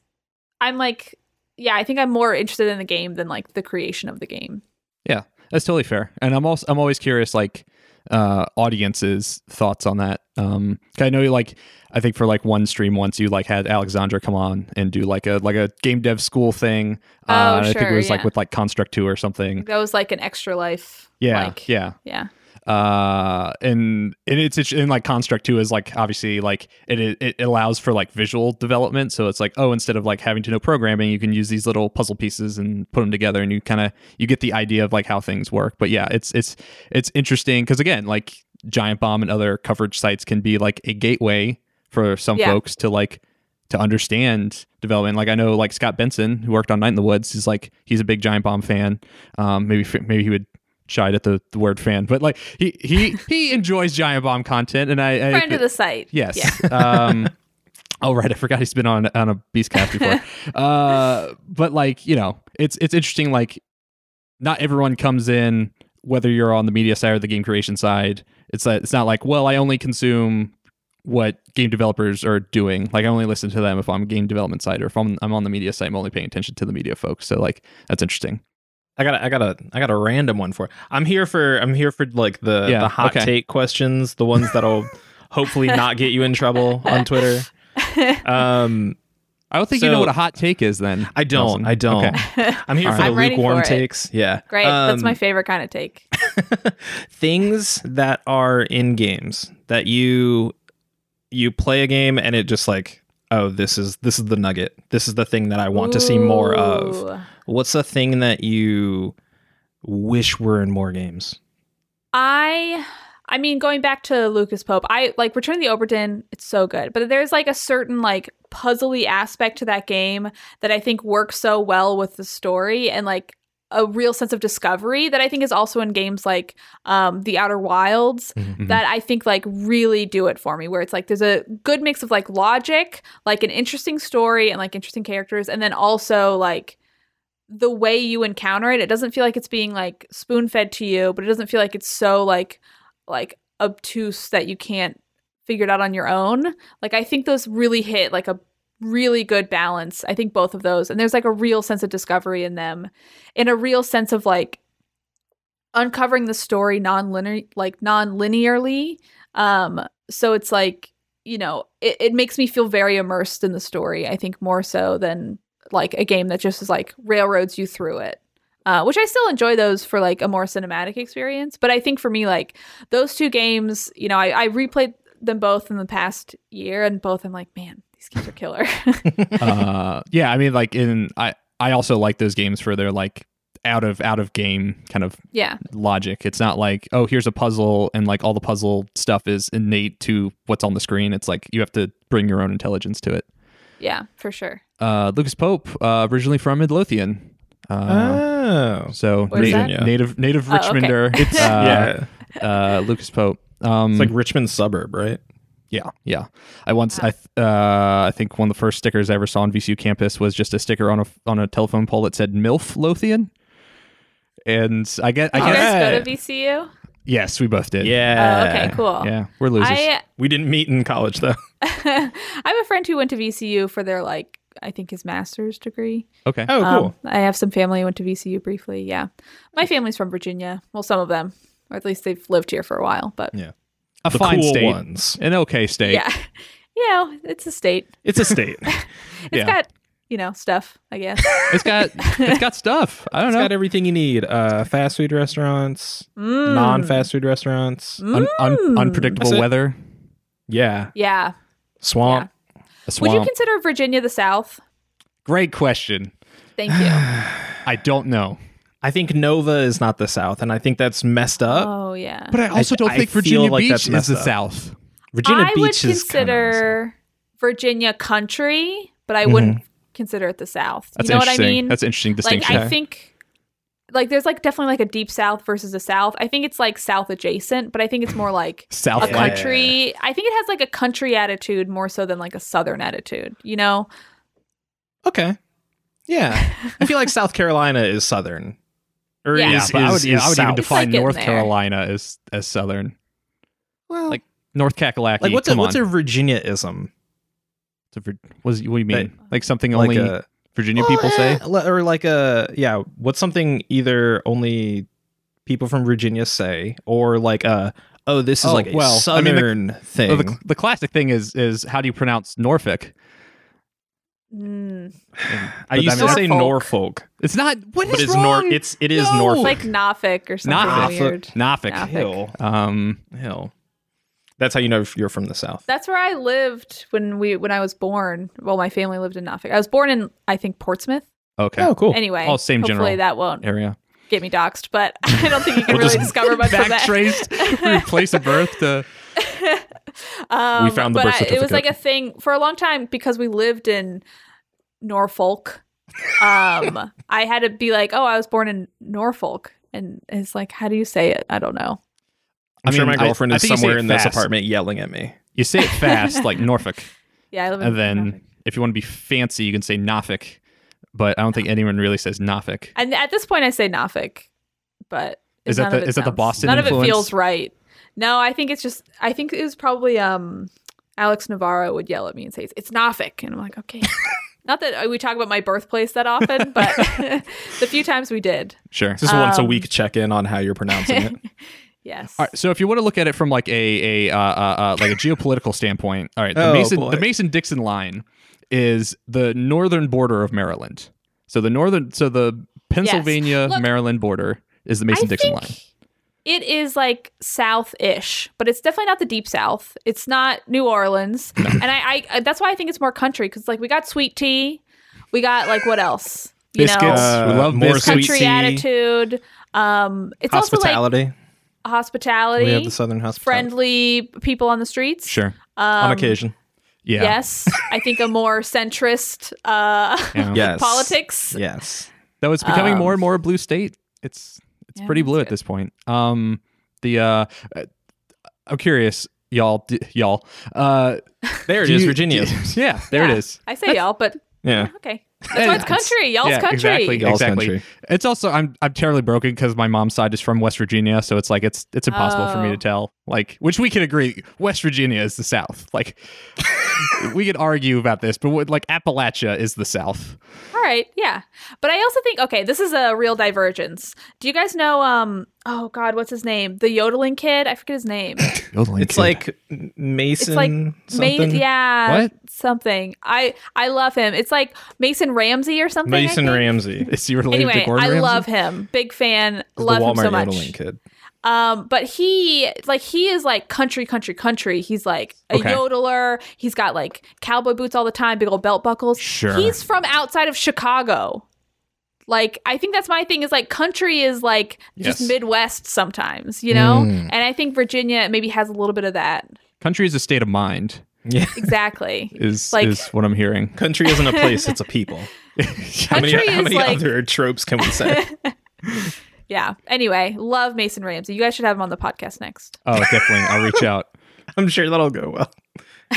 i'm like yeah i think i'm more interested in the game than like the creation of the game Yeah, that's totally fair. And I'm also I'm always curious, like uh audiences' thoughts on that. um I know you like I think for like one stream once you like had Alexandra come on and do like a like a game dev school thing. Oh, uh, and I think it was like with like Construct Two or something. that was like an extra life Yeah, like, yeah. yeah uh and and it's it's in like construct 2 is like obviously like it it allows for like visual development so it's like oh instead of like having to know programming you can use these little puzzle pieces and put them together and you kind of you get the idea of like how things work but yeah it's it's it's interesting because again like giant bomb and other coverage sites can be like a gateway for some Yeah. folks to like to understand development. Like I know, like Scott Benson, who worked on Night in the Woods, is like he's a big Giant Bomb fan. Um, maybe maybe he would shied at the, the word fan, but like he he he enjoys Giant Bomb content, and I, I friend of the site yes. yeah um, oh right, I forgot he's been on on a Beastcast before. uh, but like you know, it's it's interesting. Like not everyone comes in, whether you're on the media side or the game creation side. It's that it's not like well, I only consume what game developers are doing. Like I only listen to them if I'm game development side, or if I'm I'm on the media side, I'm only paying attention to the media folks. So like that's interesting. I got a, I got a I got a random one for. I'm here for I'm here for like the Yeah, the hot okay. take questions, the ones that'll hopefully not get you in trouble on Twitter. Um, I don't think you know what a hot take is. Then I don't. Nelson. I don't. Okay. I'm here All for right. the I'm lukewarm for takes. Yeah, great that's Um, my favorite kind of take things that are in games that you you play a game and it just like oh this is this is the nugget this is the thing that i want to see more of Ooh. What's the thing that you wish were in more games I I mean going back to Lucas Pope, I like Return of the Obra Dinn, it's so good. But there's like a certain like puzzly aspect to that game that I think works so well with the story and like a real sense of discovery that I think is also in games like um The Outer Wilds Mhm. that I think like really do it for me where it's like there's a good mix of like logic, like an interesting story and like interesting characters and then also like the way you encounter it it doesn't feel like it's being like spoon fed to you but it doesn't feel like it's so like like obtuse that you can't figure it out on your own. Like i think those really hit like a really good balance i think both of those and there's like a real sense of discovery in them and a real sense of like uncovering the story non-linear like non-linearly. Um so it's like you know it, it makes me feel very immersed in the story i think more so than like a game that just is like railroads you through it uh, which i still enjoy those for like a more cinematic experience but i think for me like those two games you know i, I replayed them both in the past year and both i'm like man these games are killer uh, yeah, I mean, like in I I also like those games for their like out of out of game kind of yeah logic. It's not like oh here's a puzzle and like all the puzzle stuff is innate to what's on the screen. It's like you have to bring your own intelligence to it. Yeah for sure Uh, Lucas Pope, uh, originally from Midlothian. Uh, oh so Where's native, that? native native Oh, okay. Richmonder. it's Uh, yeah uh, Lucas Pope. Um, It's like Richmond suburb, right? yeah, yeah. I once, I, th- uh, I think one of the first stickers I ever saw on VCU campus was just a sticker on a on a telephone pole that said "MILF Lothian," and I get, I Did you guess, guys go to VCU? Yes, we both did. Yeah. Oh, okay, cool. yeah, we're losers. I We didn't meet in college though. I have a friend who went to VCU for their like I think his master's degree. okay, Oh, cool. Um, I have some family who went to VCU briefly. Yeah, my family's from Virginia. Well, some of them, or at least they've lived here for a while. But Yeah. a the fine cool state, ones. an okay state. yeah, you know, it's a state. It's a state. It's Yeah. got you know stuff. I guess. It's got it's got stuff. I don't It's know. got everything you need. Uh, fast food restaurants, Mm. non-fast food restaurants. Un- un- Mm. unpredictable weather. Yeah. Yeah. Swamp. A Would you consider Virginia the South? Great question. Thank you. I don't know, I think Nova is not the South, and I think that's messed up. oh yeah. but I also don't I think Virginia like Beach is the up. South. Virginia I Beach would is kinda consider Virginia country, but I wouldn't consider it the South. That's you know what I mean? That's an interesting like distinction. I think like there's like definitely like a deep south versus a south. I think it's like south adjacent, but I think it's more like South a Yeah. country. I think it has like a country attitude more so than like a southern attitude, you know? Okay. Yeah. I feel like South Carolina is Southern. Or Yeah. yeah, is, but I would, is- yeah, I would even define like North. Carolina as as Southern. Well, like, North Kakalaki. like what's a come what's on. a Virginia-ism? What's a Vir- what, is, what do you mean? Like- Like something Like only a Virginia people say? Or like a yeah, what's something either only people from Virginia say or like a oh this is Oh, like a well, I mean, the- southern thing. Well, the, the classic thing is is how do you pronounce Norfolk? Mm. I used I to say Norfolk. Norfolk. It's not. What But it's wrong? Nor it's it is No. Norfolk. It's like Norfolk or something Norfolk. weird. Norfolk. Norfolk. Hill. Um, Hill. That's how you know if you're from the south. That's where I lived when we when I was born. Well, my family lived in Norfolk. I was born in I think Portsmouth. okay. Oh, cool. Anyway, Oh, same hopefully general that won't Area. get me doxxed, but I don't think you can We'll really discover much of that. Backtraced from place of birth to. Um, We found the but birth I- it was like a thing for a long time because we lived in Norfolk. Um, I had to be like, "Oh, I was born in Norfolk," and it's like, "How do you say it?" I don't know. I'm I sure my girlfriend I is think you say somewhere it in this apartment yelling at me. You say it fast, like Norfolk, Yeah, I live in and then Norfolk. if you want to be fancy, you can say Norfolk. But I don't think anyone really says Norfolk. And at this point, I say Norfolk, but Is that the- of it is that the Boston None of it feels right. No, I think it's just. I think it was probably um, Alex Navarro would yell at me and say, "It's Norfolk," and I'm like, "Okay." Not that we talk about my birthplace that often, but the few times we did, Sure. Just once a Um, week check in on how you're pronouncing it. Yes. All right, so if you want to look at it from like a a uh, uh, uh, like a geopolitical standpoint, all right, the Oh, Mason boy. the Mason Dixon line is the northern border of Maryland. So the northern, so the Pennsylvania Look, Maryland border is the Mason Dixon line. It is like south-ish, but it's definitely not the deep south. It's not New Orleans, and I, I that's why I think it's more country because like we got sweet tea, we got like what else? You Biscuits. know, we love Uh, more biscuits. sweet country tea, attitude. Um, it's also like hospitality. hospitality, we have the southern hospitality friendly people on the streets. Sure. Um, on occasion. Yeah. Yes, I think a more centrist uh, Yeah. Yes. politics. Yes. Though it's becoming Um, more and more a blue state. It's it's Yeah, pretty blue that's at good. this point. Um, the uh, uh, I'm curious, y'all, d- y'all. Uh, There it is, you- Virginia. do- yeah, there Yeah, it is. I say y'all, but yeah. Oh, okay. That's why it's country. Y'all's yeah, country. Exactly. Y'all's exactly. country. It's also I'm I'm terribly broken because my mom's side is from West Virginia, so it's like it's it's impossible for me Oh. to tell. Like, which we can agree, West Virginia is the South. Like, we could argue about this, but what, like Appalachia is the South. All right, yeah. But I also think okay, this is a real divergence. Do you guys know um oh god, what's his name? The yodeling kid? I forget his name. It's like Mason It's like something. Ma- yeah, What? something. I I love him. It's like Mason Ramsey or something. Mason. Ramsey. Is he related Anyway, to Gordon I Ramsay? love him. Big fan. the love him Walmart so much. yodeling kid. Um, but he like he is like country, country, country. He's like a Okay. yodeler. He's got like cowboy boots all the time, big old belt buckles. Sure. He's from outside of Chicago. Like I think that's my thing is like country is like just Midwest sometimes, you know? Mm. And I think Virginia maybe has a little bit of that. Country is a state of mind. Yeah. Exactly. Is Like- is what I'm hearing. Country isn't a place, it's a people. How many, Country how is many like- other tropes can we say? yeah. Anyway, love Mason Ramsey. You guys should have him on the podcast next. Oh, definitely. I'll reach out. I'm sure that'll go well.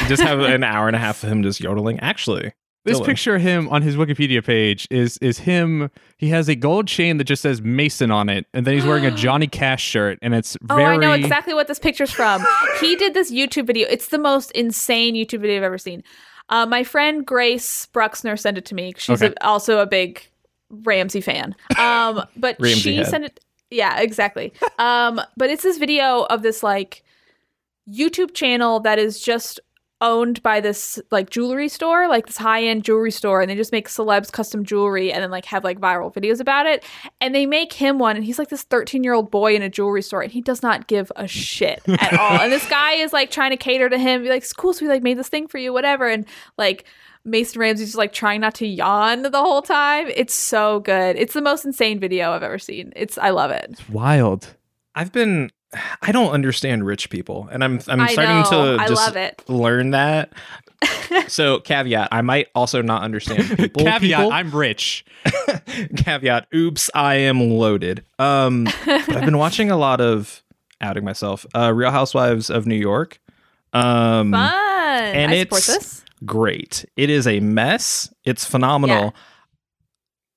just have an hour and a half of him just yodeling. Actually, This Dylan. picture of him on his Wikipedia page is is him. He has a gold chain that just says Mason on it, and then he's wearing a Johnny Cash shirt, and it's Oh. I know exactly what this picture's from. he did this YouTube video. It's the most insane YouTube video I've ever seen. Uh, my friend Grace Bruxner sent it to me. She's Okay. a, also a big Ramsey fan. Um, but Ramsey she head. sent it. Yeah, exactly. Um, but it's this video of this like YouTube channel that is just owned by this like jewelry store, like this high end jewelry store, and they just make celebs custom jewelry and then like have like viral videos about it. And they make him one, and he's like this 13 year old boy in a jewelry store, and he does not give a shit at all. and this guy is like trying to cater to him, be like, "It's cool, so we like made this thing for you, whatever." And like Mason Ramsey's just like trying not to yawn the whole time. It's so good. It's the most insane video I've ever seen. It's I love it. It's wild. I've been. I don't understand rich people, and I'm I'm I starting know. to I just love it. learn that. so caveat: I might also not understand people. Caveat: people. I'm rich. caveat oops i am loaded um but i've been watching a lot of outing myself uh real housewives of new york um Fun. and I support it's- this. Great it is a mess it's phenomenal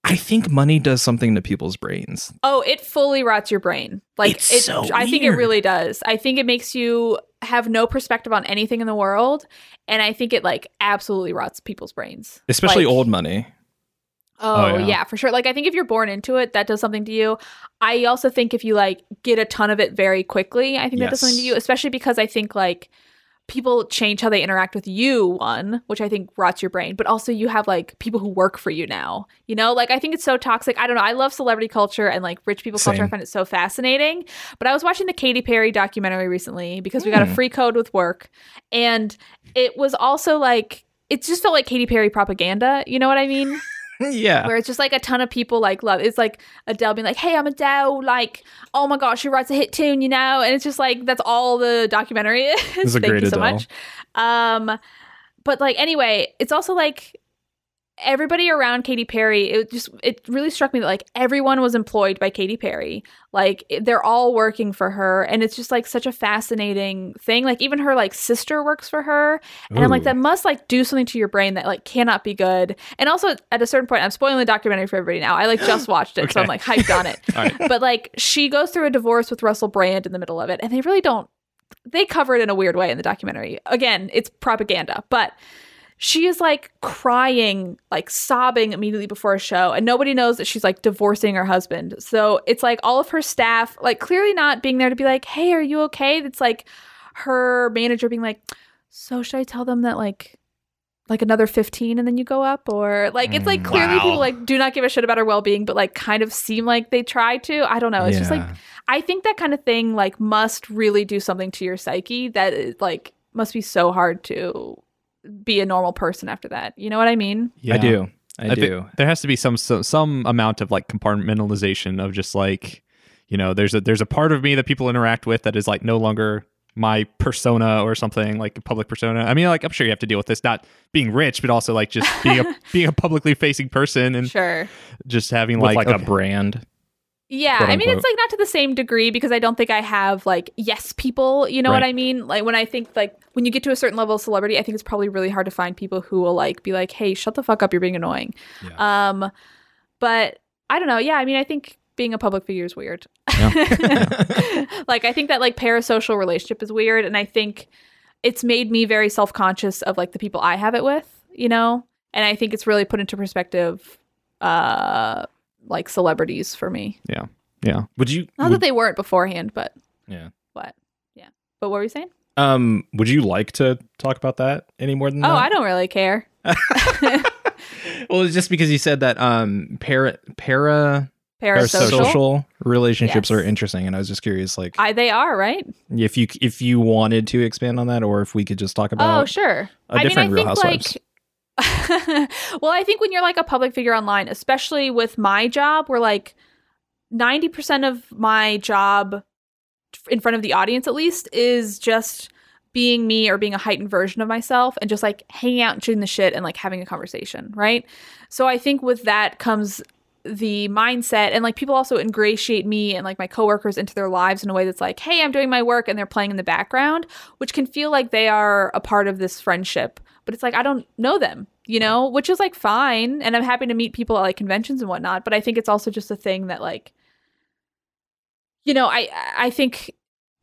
i think money does something to people's brains Oh, it fully rots your brain. Like It's it so I think it really does. I think it makes you have no perspective on anything in the world and I think it like absolutely rots people's brains. especially Like- old money Oh, Oh, yeah. yeah. for sure. Like I think if you're born into it, that does something to you. I also think if you like get a ton of it very quickly, I think that does something to you, especially because I think like people change how they interact with you one which i think rots your brain but also you have like people who work for you now you know like i think it's so toxic i don't know i love celebrity culture and like rich people culture i find it so fascinating but i was watching the Katy perry documentary recently because we got a Hmm. free code with work and it was also like it just felt like Katy Perry propaganda. You know what I mean? Yeah. Where it's just like a ton of people like love. It's like Adele being like, "Hey, I'm Adele." Like, oh my gosh, she writes a hit tune, you know. And it's just like that's all the documentary is. Thank great you so Adele. much. Um, but like anyway, it's also like everybody around Katy Perry. It just it really struck me that like everyone was employed by Katy Perry. Like they're all working for her, and it's just like such a fascinating thing. Like even her like sister works for her, and I'm like that must like do something to your brain that like cannot be good. And also at a certain point, I'm spoiling the documentary for everybody now. I like just watched it, so I'm like hyped on it. Right. But like she goes through a divorce with Russell Brand in the middle of it, and they really don't. They cover it in a weird way in the documentary. Again, it's propaganda, but she is like crying, like sobbing immediately before a show, and nobody knows that she's like divorcing her husband. So it's like all of her staff, like clearly not being there to be like, "Hey, are you okay?" It's like her manager being like, "So should I tell them that like." Like another 15 and then you go up or like it's like Mm, clearly wow. people like do not give a shit about her well-being but like kind of seem like they try to. I don't know. It's just like I think that kind of thing like must really do something to your psyche that is like must be so hard to be a normal person after that. You know what I mean? Yeah. I do. I, I thi- do. there has to be some, some some amount of like compartmentalization of just like you know there's a there's a part of me that people interact with that is like no longer my persona or something like a public persona i mean like i'm sure you have to deal with this not being rich but also like just being a being a publicly facing person and Sure. just having With like, like, okay, a brand. Yeah, I mean it's unquote. like not to the same degree because I don't think I have like yes people, you know what I mean? Like when I think like when you get to a certain level of celebrity, I think it's probably really hard to find people who will like be like, "Hey, shut the fuck up, you're being annoying." Um but I don't know. Yeah, I mean I think being a public figure is weird. like I think that like parasocial relationship is weird and I think it's made me very self-conscious of like the people I have it with, you know? And I think it's really put into perspective uh like celebrities for me. yeah yeah Would you? Not that they weren't beforehand, but yeah. what? Yeah. But what were you saying? Um. Would you like to talk about that any more than Oh, that? I don't really care. well, it's just because you said that um para para Parasocial. parasocial relationships Yes. are interesting, and I was just curious, like I, they are, right? if you if you wanted to expand on that, or if we could just talk about oh, sure. a different Real Housewives. like Well, I think when you're like a public figure online, especially with my job, where like 90% of my job in front of the audience at least is just being me or being a heightened version of myself and just like hanging out and shooting the shit and like having a conversation, right? So I think with that comes the mindset and like people also ingratiate me and like my coworkers into their lives in a way that's like hey i'm doing my work and they're playing in the background which can feel like they are a part of this friendship but it's like i don't know them you know which is like fine and i'm happy to meet people at like conventions and whatnot but i think it's also just a thing that like you know i i think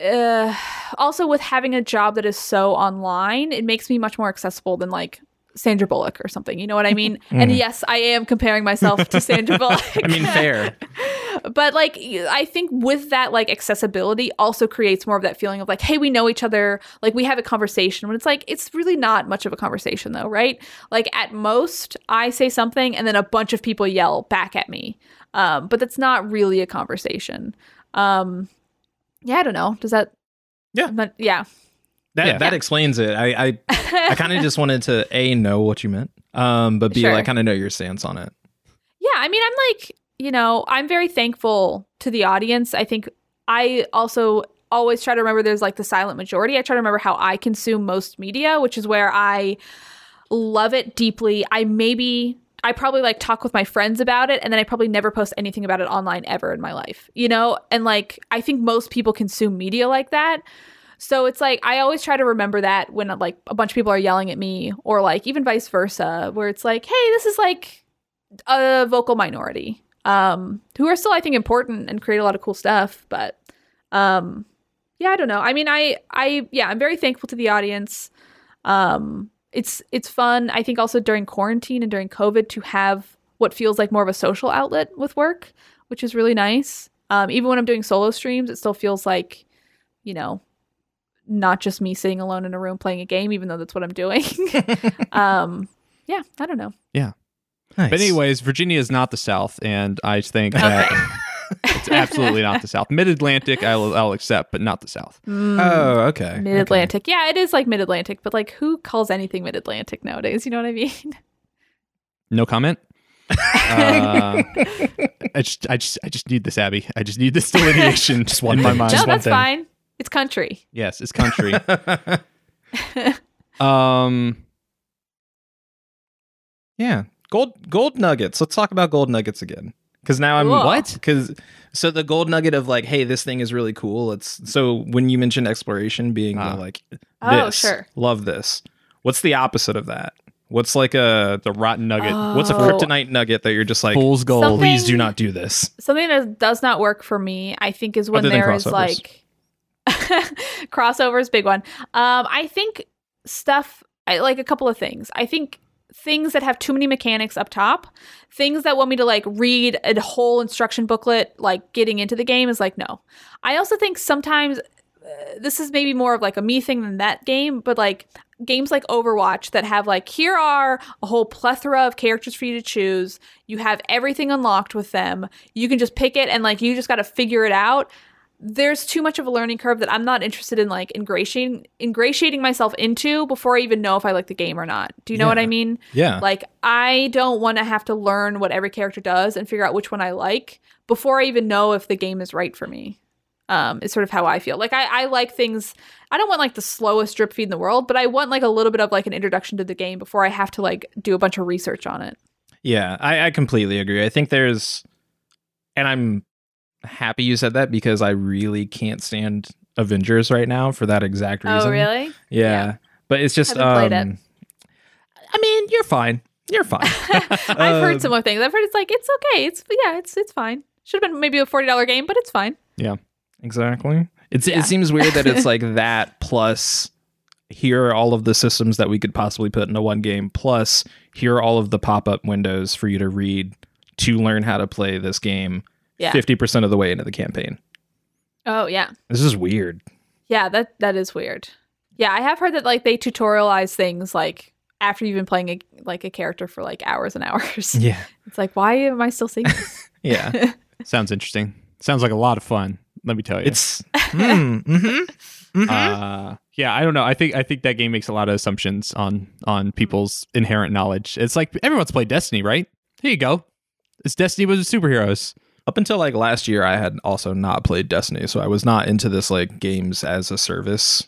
uh also with having a job that is so online it makes me much more accessible than like Sandra Bullock or something. You know what I mean? and yes, I am comparing myself to Sandra Bullock. I mean, fair. but like I think with that like accessibility also creates more of that feeling of like, hey, we know each other, like we have a conversation. When it's like it's really not much of a conversation though, right? Like at most, I say something and then a bunch of people yell back at me. Um, but that's not really a conversation. Um, yeah, I don't know. Does that? Yeah. But, yeah. That Yeah. that explains it. I I, I kind of just wanted to a know what you meant, um, but b Sure. like kind of know your stance on it. Yeah, I mean, I'm like, you know, I'm very thankful to the audience. I think I also always try to remember there's like the silent majority. I try to remember how I consume most media, which is where I love it deeply. I maybe I probably like talk with my friends about it and then I probably never post anything about it online ever in my life. You know? And like I think most people consume media like that. So it's like I always try to remember that when like a bunch of people are yelling at me or like even vice versa where it's like, "Hey, this is like a vocal minority um who are still I think important and create a lot of cool stuff, but um yeah, I don't know. I mean, I I yeah, I'm very thankful to the audience. Um it's it's fun I think also during quarantine and during COVID to have what feels like more of a social outlet with work, which is really nice. Um even when I'm doing solo streams, it still feels like, you know, not just me sitting alone in a room playing a game even though that's what I'm doing. um yeah, I don't know. Nice. But anyways, Virginia is not the South, and I think that it's absolutely not the South. Mid Atlantic, I'll, I'll accept, but not the South. oh, okay. Mid Atlantic. Yeah, it is like mid Atlantic, but like who calls anything mid Atlantic nowadays? You know what I mean? No comment. Uh, I just, I just, I just need this, Abby. I just need this delineation Just one in my thing. mind. Just no, one that's thing. fine. It's country. Yes, it's country. um, yeah, gold gold nuggets. Let's talk about gold nuggets again. Because now I'm Cool. what? Because so the gold nugget of like, hey, this thing is really cool. It's so when you mentioned exploration being the, Ah. like, Oh, sure. love this. What's the opposite of that? What's like a the rotten nugget, what's a Oh. kryptonite nugget that you're just like, fool's gold. Something- please do not do this. Something that does not work for me, I think, is when Other there is like crossovers, big one. Um, I think stuff I like a couple of things. I think things that have too many mechanics up top, things that want me to like read a whole instruction booklet, like getting into the game is like no. I also think sometimes uh, this is maybe more of like a me thing than that game, but like games like Overwatch that have like here are a whole plethora of characters for you to choose. You have everything unlocked with them. You can just pick it and like you just got to figure it out. There's too much of a learning curve that I'm not interested in like ingratiating ingratiating myself into before I even know if I like the game or not. Do you know what I mean? Yeah. Like I don't want to have to learn what every character does and figure out which one I like before I even know if the game is right for me. Um, is sort of how I feel. Like I, I like things. I don't want like the slowest drip feed in the world, but I want like a little bit of like an introduction to the game before I have to like do a bunch of research on it. Yeah, I, I completely agree. I think there's, and I'm happy you said that because I really can't stand Avengers right now for that exact reason. Oh, really? Yeah, Yeah. but it's just. Um, I mean, you're fine. You're fine. I've Um, heard similar things. I've heard it's like it's okay. It's yeah, it's it's fine. Should have been maybe a forty dollar game, but it's fine. Yeah, exactly. It's Yeah. it seems weird that it's like that plus here are all of the systems that we could possibly put into one game plus here are all of the pop-up windows for you to read to learn how to play this game Yeah. 50% of the way into the campaign. Oh yeah, This is weird. yeah. That that is weird. Yeah, I have heard that like they tutorialize things like after you've been playing a like a character for like hours and hours. Yeah. It's like why am I still seeing this? Yeah. Sounds interesting. Sounds like a lot of fun. Let me tell you. It's mm, mhm. uh, yeah, I don't know. I think I think that game makes a lot of assumptions on on people's inherent knowledge. It's like everyone's played Destiny, right? Here you go. It's Destiny with superheroes. Up until like last year I had also not played Destiny, so I was not into this like games as a service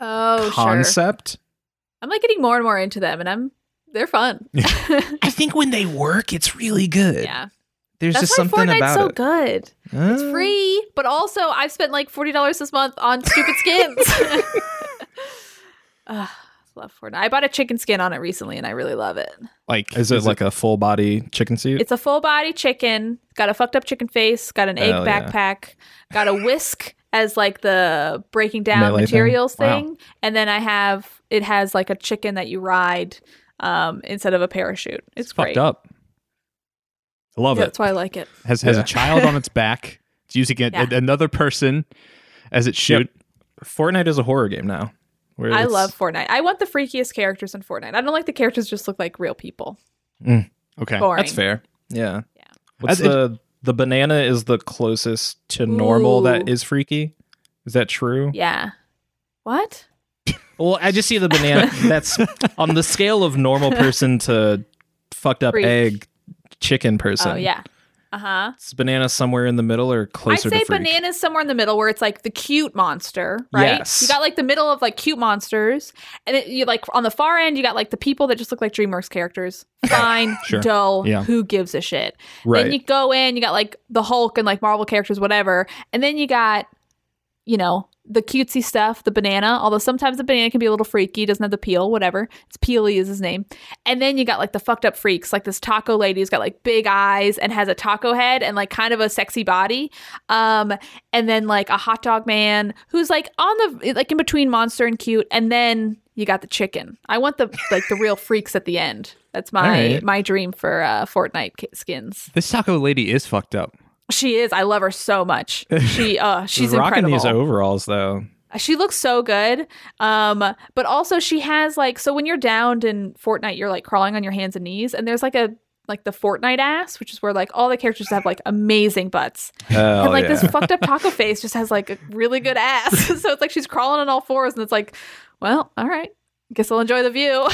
oh, sure. concept. I'm like getting more and more into them, and I'm they're fun. I think when they work, it's really good. yeah, there's That's just something Fortnite's about so it. good. It's Uh, free, but also I've spent like forty dollars this month on stupid skins. Ugh, love Fortnite. I bought a chicken skin on it recently, and I really love it. Like, Is it like a full body chicken suit? It's a full body chicken. Got a fucked up chicken face. Got an egg Hell yeah. backpack. Got a whisk as like the breaking down Melee thing? materials Wow. thing. And then I have it has like a chicken that you ride um, instead of a parachute. It's, it's great. fucked up. I love Yeah, it. that's why I like it. Has has Yeah. a child on its back. It's using it, Yeah. another person as its shoot. Fortnite is a horror game now. Where I it's- love Fortnite. I want the freakiest characters in Fortnite. I don't like the characters just look like real people. Mm, okay. Boring. That's fair. Yeah. Yeah. What's That's- the the banana is the closest to normal that Ooh. is freaky? Is that true? Yeah. What? Well, I just see the banana that's on the scale of normal person to fucked up Freak. egg chicken person. Oh yeah. Uh huh. Is banana somewhere in the middle or closer I'd say to freak? banana's somewhere in the middle where it's like the cute monster, right? Yes. You got like the middle of like cute monsters, and it, you like on the far end you got like the people that just look like DreamWorks characters. Fine, Sure. dull. Yeah. Who gives a shit? Right. Then you go in, you got like the Hulk and like Marvel characters, whatever, and then you got, you know, the cutesy stuff, the banana. Although sometimes the banana can be a little freaky, doesn't have the peel, whatever. It's Peely is his name. And then you got like the fucked up freaks, like this taco lady who's got like big eyes and has a taco head and like kind of a sexy body. Um, and then like a hot dog man who's like on the like in between monster and cute. And then you got the chicken. I want the like the real freaks at the end. That's my right. my dream for uh, Fortnite skins. This taco lady is fucked up. She is. I love her so much. She uh she's rocking incredible. these overalls though. She looks so good. Um but also she has like so when you're downed in Fortnite you're like crawling on your hands and knees and there's like a like the Fortnite ass, which is where like all the characters have like amazing butts. Hell and like yeah. this fucked up taco face just has like a really good ass. so it's like she's crawling on all fours and it's like, well, all right. Guess I'll enjoy the view.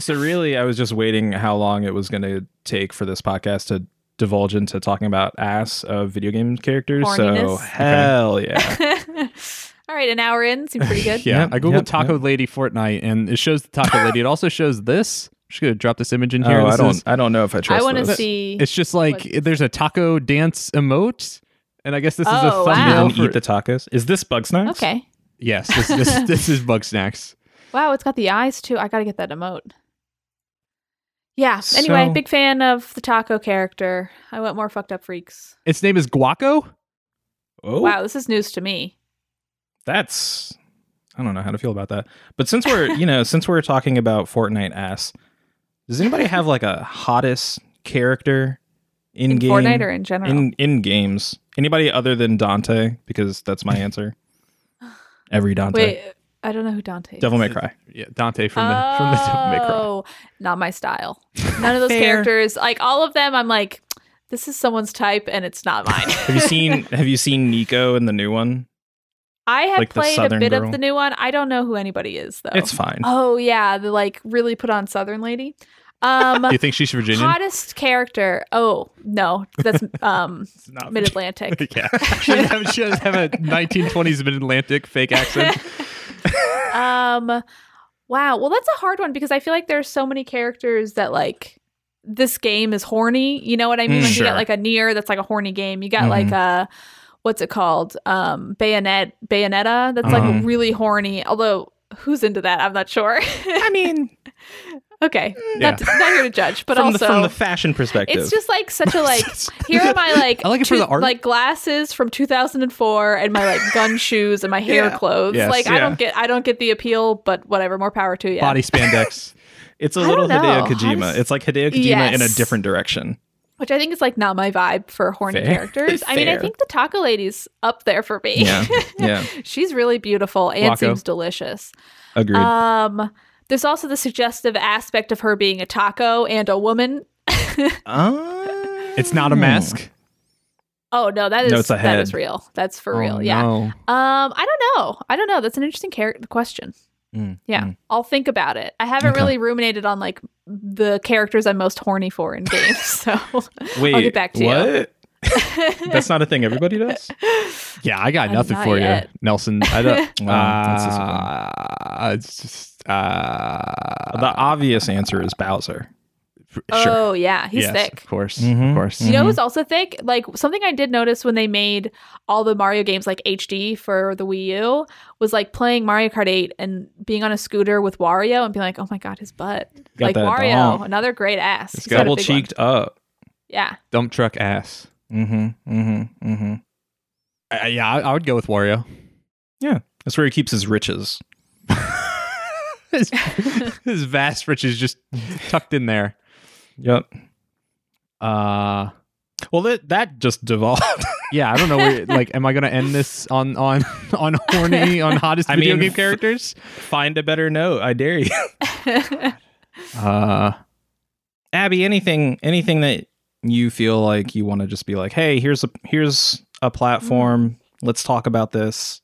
So really, I was just waiting how long it was going to take for this podcast to divulge into talking about ass of video game characters. So Horniness. hell yeah, all right, an hour in seems pretty good. Yeah, Yep, I googled yep, taco lady Fortnite, and it shows the taco lady. It also shows this. I'm just gonna drop this image in here. oh, I don't, is- I don't know if I trust. I want to see. it's just like What- there's a taco dance emote, and I guess this is a Oh, wow. You thumbnail didn't for. eat the tacos. Is this Bugsnax? Okay. yes, this, this this is Bugsnax. Wow, it's got the eyes too. I got to get that emote. Yeah. Anyway, So- big fan of the taco character. I want more fucked up freaks. Its name is Guaco. Oh, Wow, this is news to me. that's. I don't know how to feel about that. But since we're, you know, since we're talking about Fortnite ass, does anybody have like a hottest character in, In game? Fortnite or in general? in in games? Anybody other than Dante? Because that's my answer. Every Dante. Wait, I don't know who Dante is. Devil May Cry. Yeah, Dante from the from the Devil May Cry. Oh, not my style. None of those characters, like all of them, I'm like, this is someone's type and it's not mine. Have you seen Have you seen Nico in the new one? I have like played a bit girl? of the new one. I don't know who anybody is though. It's fine. Oh yeah, the like really put on Southern lady. Um, You think she's Virginian? hottest character. Oh no, that's um It's not Mid Atlantic. yeah, she doesn't have, she doesn't have a 1920s Mid Atlantic fake accent. um wow. Well that's a hard one because i feel like there's so many characters that like this game is horny. You know what i mean? Mm, like you sure. got like a NieR that's like a horny game. You got like a what's it called? Um bayonet bayonetta that's like Uh-huh. really horny. Although who's into that? I'm not sure. I mean, okay Yeah. not, not here to judge but from also the from the fashion perspective, it's just like such a like here are my like I like it for the art. like glasses from 2004 and my like gun shoes and my hair Yeah. clothes Yes. like i don't get i don't get the appeal but whatever more power to you Body spandex. it's a I little. Hideo How Kojima. does- It's like Hideo Kojima in a different direction. which i think is like not my vibe for horny Fair. characters i mean i think the taco lady's up there for me Yeah, yeah, she's really beautiful and Guaco. seems delicious agreed. um there's also the suggestive aspect of her being a taco and a woman Uh, It's not a mask. oh no that is no, that is real that's for Oh, real yeah no. Um, I don't know. I don't know. That's an interesting character question. Mm, Yeah, mm. I'll think about it. I haven't Okay. really ruminated on like the characters I'm most horny for in games, so Wait, I'll get back to you. What? That's not a thing everybody does. Yeah, I got Uh, nothing not for yet. you, Nelson. I don't. Wow, that's uh, it's just. Uh, the obvious answer is Bowser. sure. Oh yeah, he's yes, thick. Of course. Mhm. Of course. You know Mhm. who's also thick? Like something I did notice when they made all the Mario games like HD for the Wii U was like playing Mario Kart 8 and being on a scooter with Wario and being like, oh my god, his butt. Got like that Wario, donk. another great ass. It's He's got a Double big one. cheeked up. Yeah. Dump truck ass. Mm-hmm. Mm-hmm. Mm-hmm. Uh, yeah, I, I would go with Wario. Yeah, that's where he keeps his riches. his, his vast riches just tucked in there. Yep. Uh Well, that that just devolved. yeah, I don't know where like am I going to end this on on on horny on hottest I video mean, game characters? Find a better note. I dare you, Uh Abby. Anything, anything that you feel like you want to just be like, hey, here's a here's a platform. Let's talk about this.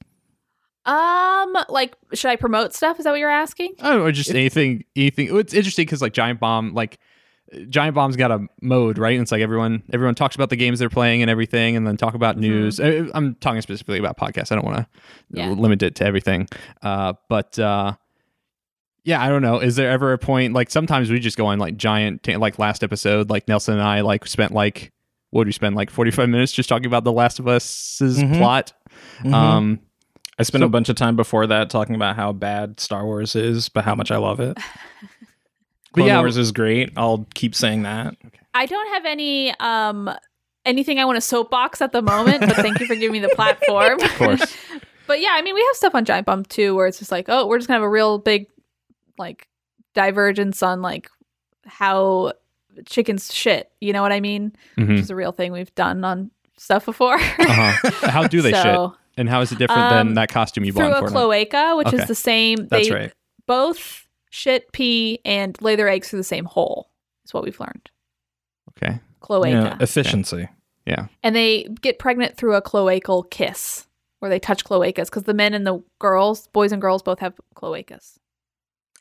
um, like, should I promote stuff? Is that what you're asking? Oh, don't just anything anything. It's interesting cuz like Giant Bomb like Giant Bomb's got a mode, right? And it's like everyone everyone talks about the games they're playing and everything and then talk about Mhm. news. I, I'm talking specifically about podcasts. I don't want to Yeah. limit it to everything. Uh but uh yeah, I don't know. Is there ever a point like sometimes we just go on like giant ta- like last episode like Nelson and I like spent like what did we spend like 45 minutes just talking about the Last of Us's Mhm. plot. Mhm. Um I spent so- a bunch of time before that talking about how bad Star Wars is, but how much I love it. But Clone yeah, Wars is great. I'll keep saying that. I don't have any um anything I want to soapbox at the moment, but thank you for giving me the platform. Of course. but yeah, I mean, we have stuff on Giant Bomb too, where it's just like, oh, we're just gonna have a real big like divergence on like how chickens shit. You know what I mean? mhm. Which is a real thing we've done on stuff before. uh-huh. How do they shit? And how is it different than Um, that costume you bought? Through a cloaca, which Okay. is the same. That's they right. both shit, pee, and lay their eggs through the same hole. Is what we've learned. Okay. Cloaca. Yeah, efficiency. Yeah. and they get pregnant through a cloacal kiss where they touch cloacas because the men and the girls boys and girls both have cloacas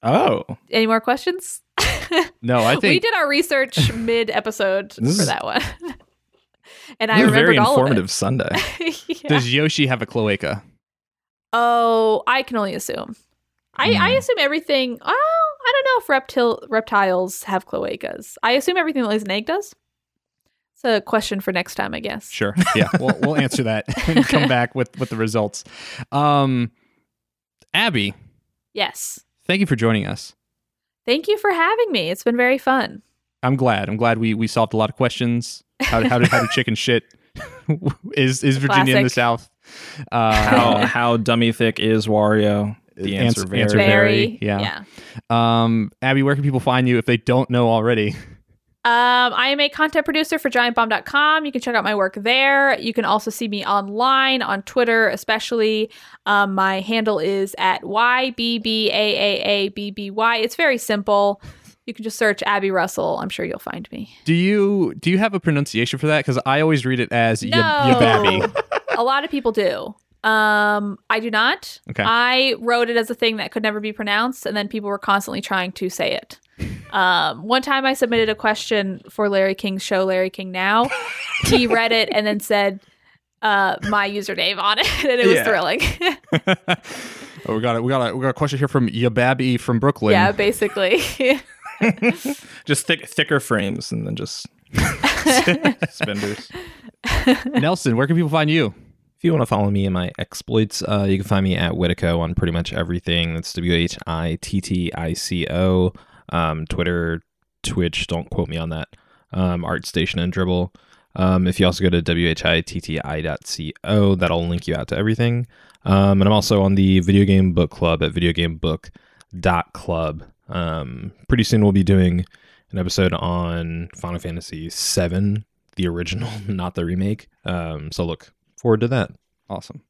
Oh, any more questions No, I think we did our research mid episode for is- that one and i remembered very all informative Sunday. of it Yeah. does Yoshi have a cloaca? oh i can only assume I, I Hmm. assume everything oh i don't know if reptile reptiles have cloacas i assume everything that lays an egg does it's a question for next time i guess Sure. Yeah, we'll we'll answer that and come back with with the results. Um Abby, yes thank you for joining us. thank you for having me it's been very fun I'm glad. I'm glad we we solved a lot of questions. How how do how do chicken shit? is is Virginia in the South? Uh, How how dummy thick is Wario? The answer, Answer- very. answer very, yeah. Um, Abby, where can people find you if they don't know already? Um, I am a content producer for giantbomb.com. You can check out my work there. You can also see me online on Twitter, especially. Um, my handle is at YBBAAABBY. It's very simple. You can just search Abby Russell. I'm sure you'll find me. Do you do you have a pronunciation for that? Because I always read it as No. Yababby. a lot of people do. Um, I do not. Okay. I wrote it as a thing that could never be pronounced, and then people were constantly trying to say it. Um, one time I submitted a question for Larry King's show, Larry King Now. He read it and then said uh, my username on it, and it was Yeah. thrilling. oh, we got it. We got a we got a question here from Yababi from Brooklyn. yeah, basically. just thick, thicker frames, and then just spenders. Nelson, where can people find you? If you want to follow me in my exploits, uh, you can find me at Whittico on pretty much everything. That's W H I T T I C O. Um, Twitter, Twitch, don't quote me on that. Um, ArtStation and Dribbble. Um, if you also go to whitti.co, that'll link you out to everything. Um, and I'm also on the Video Game Book Club at videogamebook.club. Um, pretty soon we'll be doing an episode on Final Fantasy VII, the original, not the remake. Um, so look forward to that. Awesome.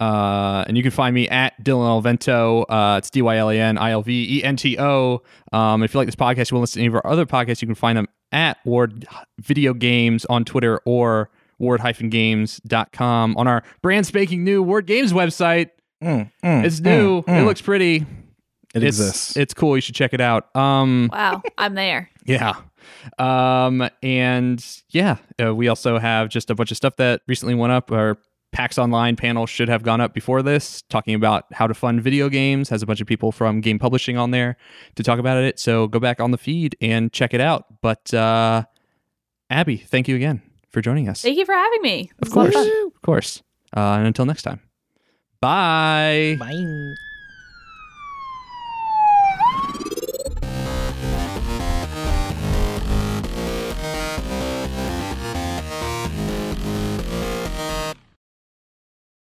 Uh, and you can find me at Dylan Ilvento. Uh, it's D Y L A N I L V E N T O. Um, if you like this podcast, you want to listen to any of our other podcasts, you can find them at Ward Video Games on Twitter or ward-games.com on our brand spanking new Ward Games website. Mm, mm, It's new. mm, mm. It looks pretty. It it's, exists. It's cool. You should check it out. Um, wow, I'm there. yeah. Um, and yeah, uh, we also have just a bunch of stuff that recently went up. Our PAX Online panel should have gone up before this, talking about how to fund video games. Has a bunch of people from game publishing on there to talk about it. So go back on the feed and check it out. But uh, Abby, thank you again for joining us. Thank you for having me. Of was a lot course, of course. Uh, and until next time, bye. Bye.